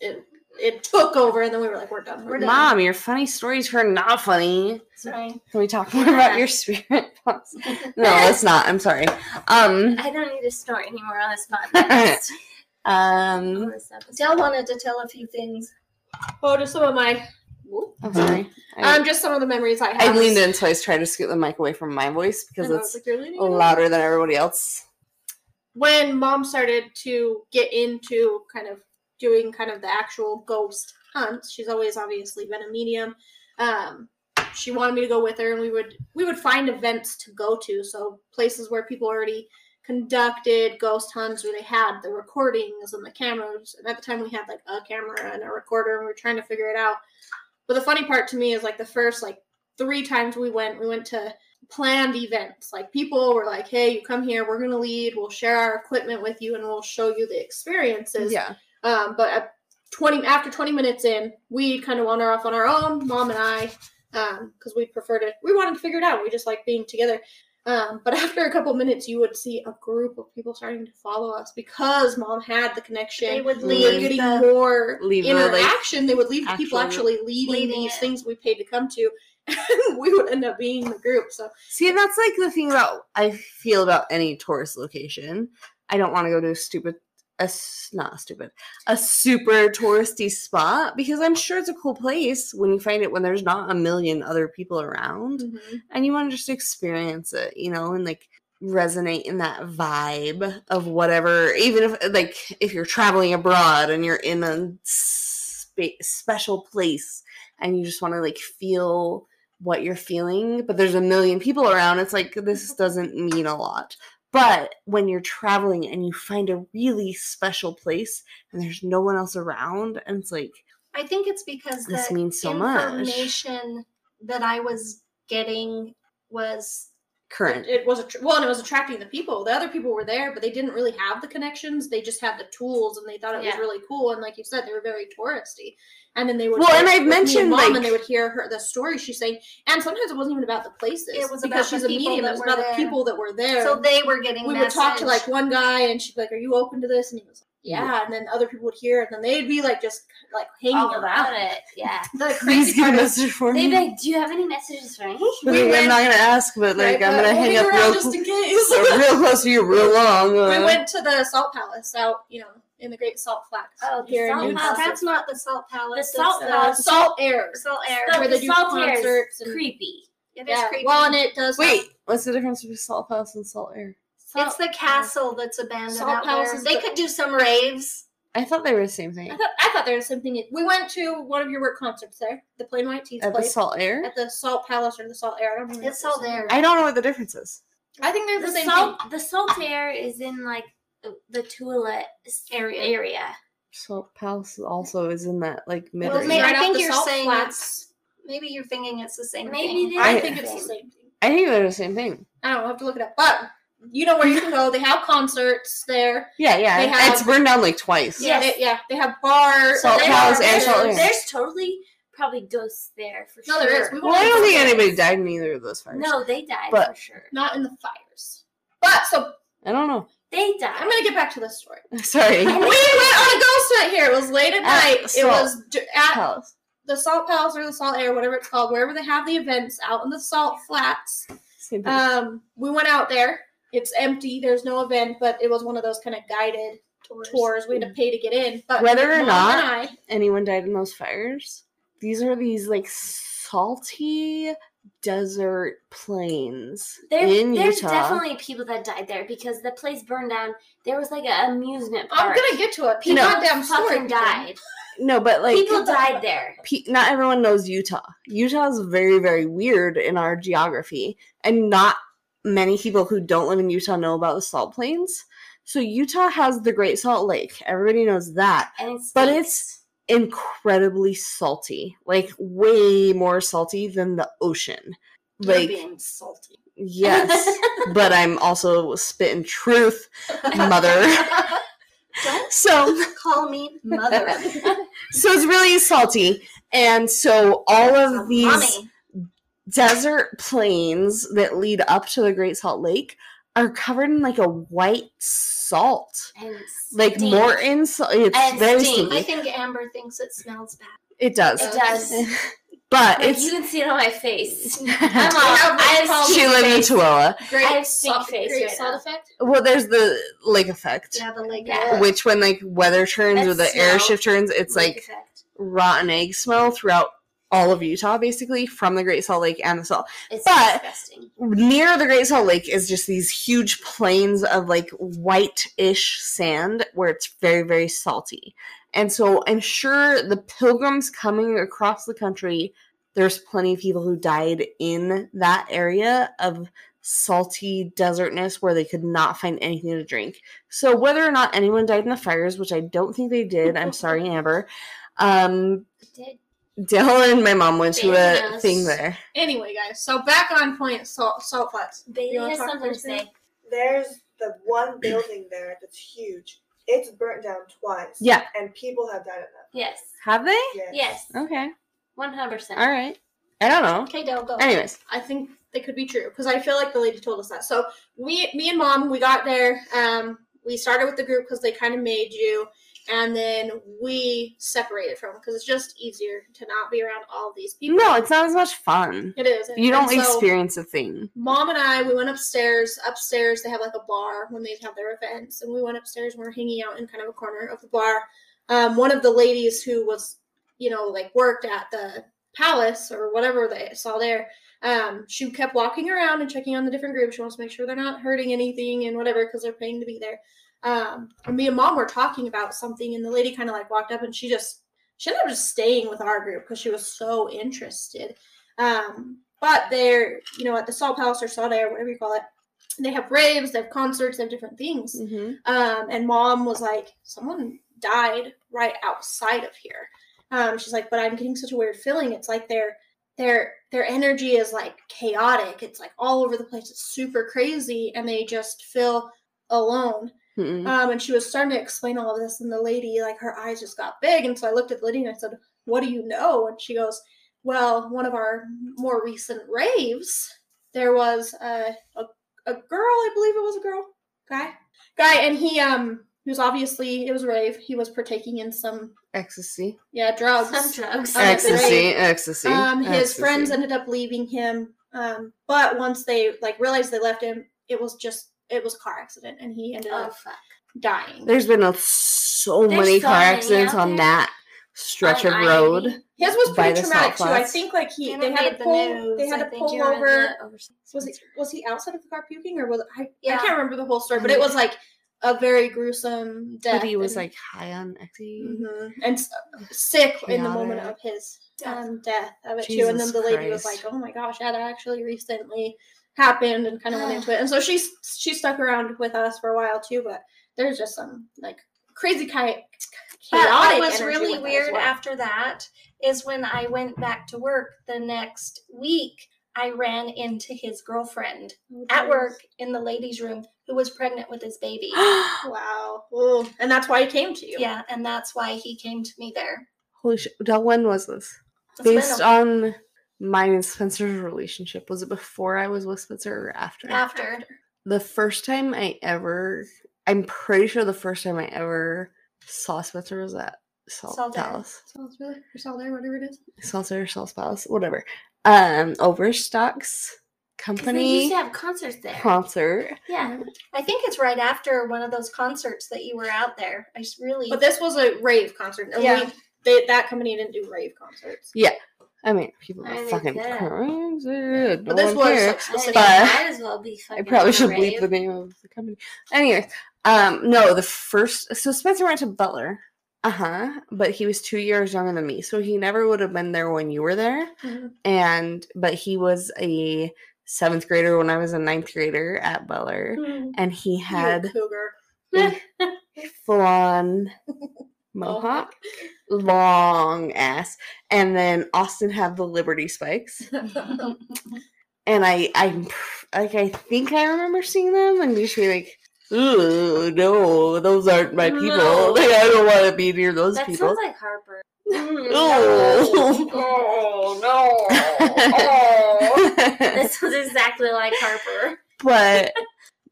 it it took over, and then we were like, we're done. We're done. Mom, your funny stories are not funny. Sorry. Can we talk more about your spirit box? No, let's not. I'm sorry. Um, I don't need to snort anymore on this podcast. um, on this. Dell wanted to tell a few things. Oh, just some of my. I'm sorry. I, Um, just some of the memories I have. I leaned in, so I was trying to scoot the mic away from my voice because And I was it's like, leaning in?" louder than everybody else. When mom started to get into kind of doing kind of the actual ghost hunts she's always obviously been a medium um, she wanted me to go with her and we would we would find events to go to. So places where people already conducted ghost hunts where they had the recordings and the cameras. And at the time we had like a camera and a recorder and we were trying to figure it out. But the funny part to me is like the first like three times we went we went to planned events. Like people were like, "Hey, you come here. We're gonna lead. We'll share our equipment with you, and we'll show you the experiences." Yeah. Um, but at twenty after twenty minutes in, we kind of wander off on our own, mom and I, because we prefer to. We wanted to figure it out. We just like being together. Um, but after a couple minutes, you would see a group of people starting to follow us because mom had the connection. They would we were leave getting the- more Leave the, like, interaction. they would leave the people actually leading, leading these it. things we paid to come to. We would end up being the group. So See, that's like the thing about I feel about any tourist location. I don't want to go to a stupid, a not stupid, a super touristy spot because I'm sure it's a cool place when you find it when there's not a million other people around, mm-hmm. and you want to just experience it, you know, and like resonate in that vibe of whatever. Even if like if you're traveling abroad and you're in a spa- special place and you just want to like feel what you're feeling, but there's a million people around, it's like this mm-hmm. doesn't mean a lot. But when you're traveling and you find a really special place and there's no one else around, and it's like, I think it's because This the means so much. information that I was getting was current. it was a well, and it was attracting the people. The other people were there, but they didn't really have the connections. They just had the tools, and they thought it was really cool. And like you said, they were very touristy. And then they would Well, and I've mentioned, mom, like- and they would hear her the story she's saying. And sometimes it wasn't even about the places. It was because about the she's a medium. It was about there. the people that were there. so they were getting we would talk to like one guy, and she'd be like, "Are you open to this?" And he was like, "Yeah." And then other people would hear, it, and then they'd be like just like hanging all around. about it. Yeah. The Please crazy give a message for They'd me. be like, "Do you have any messages for me?" We I'm not gonna ask, but like Right, I'm but gonna hang up real, just in case. real close to you, real long. we uh, went to the Salt Palace out, you know, in the Great Salt Flats Oh, here Salt in. Newcastle. That's not the salt palace. The Salt Uh, Palace. Salt Air. Salt air. But Where the they do salt concerts and- creepy. It is Yeah, creepy. well, and it does. Wait, what's the difference between salt palace and salt air? It's the castle that's abandoned Salt out Palace there. is They the- could do some raves. I thought they were the same thing. I thought I thought there was something. We went to one of your work concerts there, the Plain White Teeth At the place, salt air? at the Salt Palace or the Salt Air. I don't know. It's Salt Air. I don't know what the difference is. I think they're the, The same salt, thing. the salt air is in like the, the Tooele Area. area. Salt palace also is in that like mid. Well, range. may- I off think the you're Salt saying Flats. Maybe you're thinking it's the same Maybe thing. it is. I I- think it's the same thing. I think they're the same thing. I don't know. I'll have to look it up. But you know where you can go. They have concerts there. Yeah, yeah. They have- it's burned down like twice. Yeah. Yes. They, yeah. They have bars. Salt they Palace have and Salt there's- There's totally probably ghosts there for No, sure. No, there is. We Well, I don't think anybody died in either of those fires. No, they died But- for sure. Not in the fires. But so I don't know. They died. I'm gonna get back to this story. Sorry. we went on a ghost hunt here. It was late at At night. It was d- at palace. the Salt Palace or the Salt Air, whatever it's called, wherever they have the events out in the Salt Flats. Same thing. Um, we went out there. It's empty. There's no event, but it was one of those kind of guided tours. We had to pay to get in. But Whether or not- I, Anyone died in those fires? These are these like salty desert plains There, in there's Utah. definitely people that died there because the place burned down. There was like an amusement park. I'm gonna get to it. people Goddamn story. fucking died. no, but like people died there. pe- not everyone knows Utah. Utah is very, very weird in our geography, and not many people who don't live in Utah know about the Salt Plains. So Utah has the Great Salt Lake. Everybody knows that. It's But it's incredibly salty, like way more salty than the ocean. Like being salty. yes, but I'm also spitting truth, mother. Don't So call me mother. so it's really salty, and so all of these Mommy. Desert plains that lead up to the Great Salt Lake are covered in like a white salt, like more salt. It's And very. I think Amber thinks it smells bad. It does, It does. but Like, it's you can see it on my face. I'm all, I have she stink in face. Great I have salt, face great right salt now. effect. Well, there's the lake effect, Yeah, the lake. Yeah. which when like weather turns or the air shift turns, it's Lake like effect. rotten egg smell throughout all of Utah, basically from the Great Salt Lake and the salt. It's but- disgusting. Near the Great Salt Lake is just these huge plains of like white-ish sand where it's very, very salty. And so I'm sure the pilgrims coming across the country, there's plenty of people who died in that area of salty desertness where they could not find anything to drink. So whether or not anyone died in the fires, which I don't think they did, I'm sorry, Amber. Um, did. Dylan and my mom went to a thing there. Anyway, guys, so back on point. Salt, salt flats. Bailey You has something to say. There's the one building there that's huge. It's burnt down twice. Yeah. And people have died in that. Yes. Have they? Yes. Yes. Okay. One hundred percent. All right. I don't know. Okay, Del, go. Anyways, I think they could be true because I feel like the lady told us that. So we, me and mom, we got there. Um, we started with the group because they kind of made you, and then we separated from because it's just easier to not be around all these people. no, it's not as much fun. it is. You don't so experience a thing. Mom and I, we went upstairs. Upstairs, they have like a bar when they have their events, and we went upstairs. and We are hanging out in kind of a corner of the bar. Um, one of the ladies who was, you know, like worked at the palace or whatever they saw there. Um, she kept walking around and checking on the different groups. She wants to make sure they're not hurting anything and whatever because they're paying to be there. Um, and me and mom were talking about something, and the lady kind of like walked up and she just she ended up just staying with our group because she was so interested. Um, but they're you know at the Salt Palace or Salt Air, whatever you call it, they have raves, they have concerts, they have different things. Mm-hmm. Um, and mom was like, someone died right outside of here. Um, she's like, but I'm getting such a weird feeling. It's like their their their energy is like chaotic. It's like all over the place. It's super crazy, and they just feel alone. Mm-mm. Um, and she was starting to explain all of this, and the lady, like, her eyes just got big. And so I looked at the lady and I said, What do you know? And she goes, Well, one of our more recent raves, there was a, a, a girl, I believe it was a girl, guy, guy, and he, um, he was obviously, it was a rave. He was partaking in some, Ecstasy. yeah, drugs. Some drugs. Ecstasy. right. Ecstasy. Um, his ecstasy. friends ended up leaving him. Um, but once they like realized they left him, it was just it was a car accident, and he ended Oh up fuck. dying. There's been a, so There's many so car many accidents on that stretch On of I-80. road. His was pretty traumatic too. I think like he they had made to the pull news. they had to think pull you're in over. Was he was he outside of the car puking or was I? I Yeah. can't remember the whole story, but it was like a very gruesome death. But he was and- like high on ecstasy. Mhm. and s- sick in the moment of his Death. um, death of it too. And then the lady was like, "Oh my gosh, yeah, that actually recently happened," and kind of went into it. And so she's she stuck around with us for a while too. But there's just some like crazy ki- But chaotic. what was really with it as weird well. after that is when I went back to work the next week, I ran into his girlfriend Oh, at work in the ladies' room who was pregnant with his baby. Wow. Ooh. And that's why he came to you. yeah, and that's why he came to me there. Holy shit. When was this? It's been Based a- on mine and Spencer's relationship, was it before I was with Spencer or after? after. The first time I ever, I'm pretty sure the first time I ever saw Spencer was at Salt, Salt Air. Palace. Sounds really or Salt Air, whatever it is. Salt Air, Salt Palace, whatever. Um, Overstock's 'Cause they used to have concerts there. concert. yeah. I think it's right after one of those concerts that you were out there. I just really. But this was a rave concert. Yeah. we- they, that company didn't do rave concerts. I mean, people I are mean, fucking yeah. crazy. But No this one was cares. like I But- it might as well be I probably should bleep the name of the company. Anyway, um, no, the first so Spencer went to Butler. Uh huh. But he was two years younger than me, so he never would have been there when you were there. Mhm. And but he was a seventh grader when I was a ninth grader at Butler, Hmm. and he had full on mohawk, long ass, and then Austin had the Liberty spikes. and I I like I think I remember seeing them and just be like, "Ooh, no, those aren't my people. No. Like, I don't want to be near those That people." sounds like Harper. Oh. Oh, no. That sounds exactly like Harper. but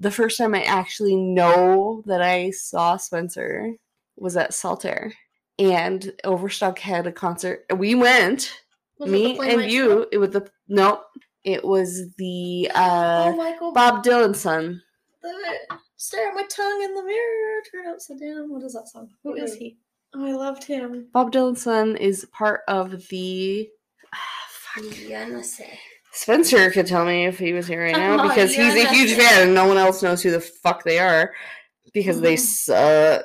the first time I actually know that I saw Spencer was at Saltair. And Overstock had a concert. We went, Was me and you. It was the no, it was the uh oh, Bob Dylan's son. The, stare at my tongue in the mirror, turn upside down. What is that song? Who is he? Oh, I loved him. Bob Dylan's son is part of the. Ah, fuck. You. Spencer could tell me if he was here right now Oh, because he's a huge fan and no one else knows who the fuck they are because they Mhm. suck.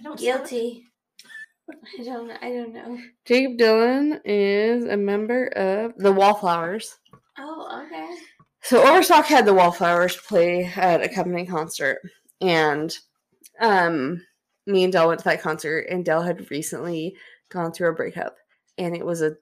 I don't Guilty. I don't. I don't know. Jakob Dylan is a member of the Wallflowers. Oh, okay. So Overstock had the Wallflowers play at a company concert, and um, me and Dell went to that concert, and Dell had recently gone through a breakup, and it was a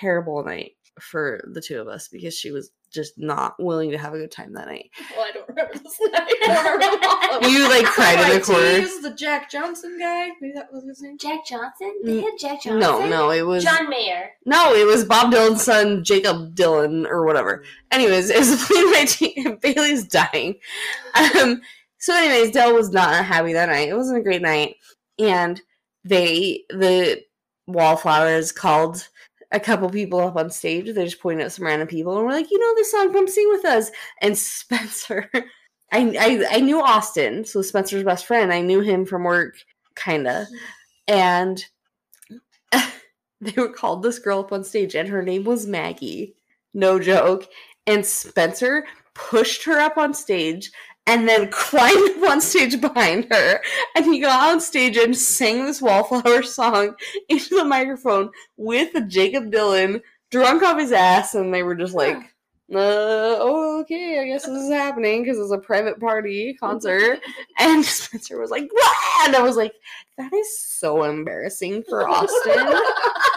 terrible night for the two of us because she was just not willing to have a good time that night. Well, I don't remember this night. Remember all of it. You like cried in the Right, corner. He's the Jack Johnson guy. Maybe that was his name. Jack Johnson. They had Jack Johnson. No, no, it was John Mayer. no, it was Bob Dylan's son, Jakob Dylan, or whatever. Anyways, it was played by T- Bailey's dying. Um, so, anyways, Dell was not happy that night. It wasn't a great night, and they the Wallflowers called a couple people up on stage. They just pointed at some random people and were like, "You know this song? Come sing with us." And Spencer, I I, I knew Austin, so Spencer's best friend. I knew him from work, kinda, and they were called this girl up on stage, and her name was Maggie. No joke. And Spencer pushed her up on stage and then climbed up on stage behind her. And he got on stage and sang this Wallflower song into the microphone with Jakob Dylan drunk off his ass. And they were just like, uh, oh, okay, I guess this is happening because it's a private party concert. and Spencer was like, what? And I was like, that is so embarrassing for Austin.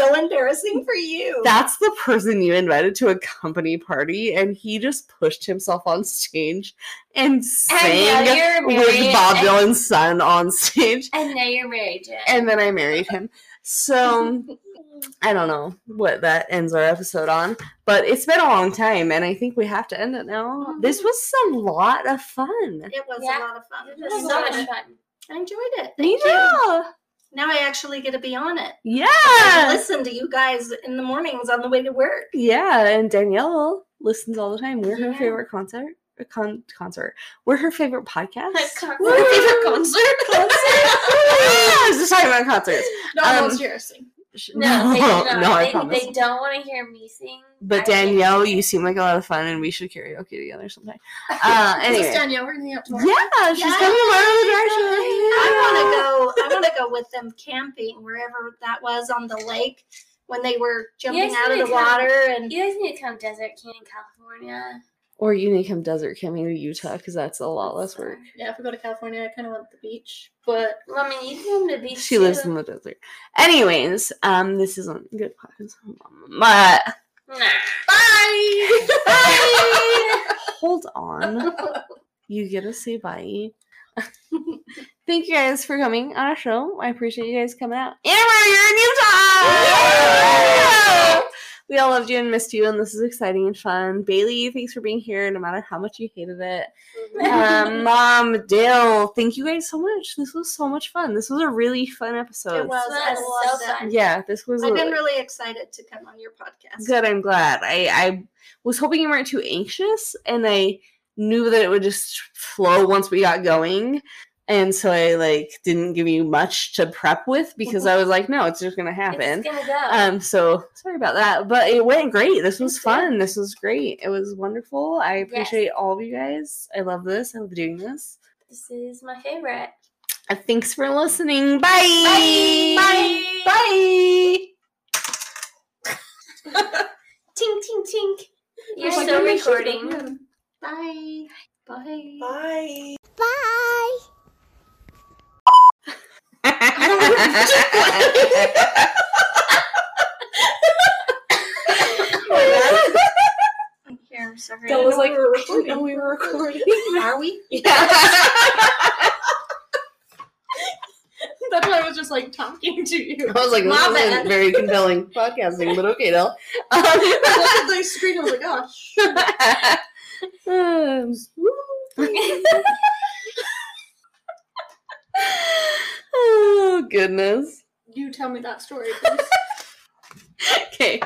That is so embarrassing for you. That's the person you invited to a company party, and he just pushed himself on stage and sang now you're with married Bob and- Dylan's son on stage. And now you're married, Jen. And then I married him. So I don't know what that ends our episode on, but it's been a long time, and I think we have to end it now. Mm-hmm. This was a lot of fun. it was Yeah. a lot of fun. it was so much fun. I enjoyed it. Thank you. Yeah, Now I actually get to be on it. I yeah, listen to you guys in the mornings on the way to work. yeah. And Danielle listens all the time. We're her Yeah. favorite concert. uh, Con- concert. We're her favorite podcast. Concert. We're her favorite concert. I was just talking about concerts. No, Um, most seriously. No, they, no, no, I they, promise. they don't want to hear me sing. But I Danielle, you seem like a lot of fun, and we should karaoke together sometime. Uh, Is anyway, Danielle? We're gonna out tomorrow. yeah, she's coming tomorrow drag. I want to go. I want to go with them camping wherever that was on the lake when they were jumping out of the can. water and You guys need to come Desert Canyon, California. Or you need to come desert camping to Utah because that's a lot less work. Yeah, if we go to California, I kind of want the beach, but I mean, you can come to the beach. She lives in the desert. Anyways, um, this isn't good podcast. But Nah. bye. hold on, you get to say bye. Thank you guys for coming on our show. I appreciate you guys coming out. Amber, you're in Utah. We all loved you and missed you, and this is exciting and fun. Bailey, thanks for being here, no matter how much you hated it. Um, Mom, Dale, thank you guys so much. This was so much fun. This was a really fun episode. It was. This I was loved so it. fun. Yeah, this was. I've a- been really excited to come on your podcast. Good, I'm glad. I, I was hoping you weren't too anxious, and I knew that it would just flow once we got going. And so I like didn't give you much to prep with because I was like, no, it's just gonna happen. It's gonna go. Um, so sorry about that, but it went great. This was Thank you. fun. This was great. It was wonderful. I appreciate all of you guys. I love this. I love doing this. this is my favorite. Uh, thanks for listening. Bye. Bye. Bye. Tink tink tink. You're Oh my still goodness, recording. Bye. Bye. Bye. Bye. Here, I'm sorry. That was like, we were I didn't know we were recording. Are we? Yeah. That's why I was just like talking to you. I was like, this My isn't very compelling podcasting, but okay, though. Um, I looked at the screen. I was like, oh, sh- um, oh goodness. you tell me that story, please. Okay.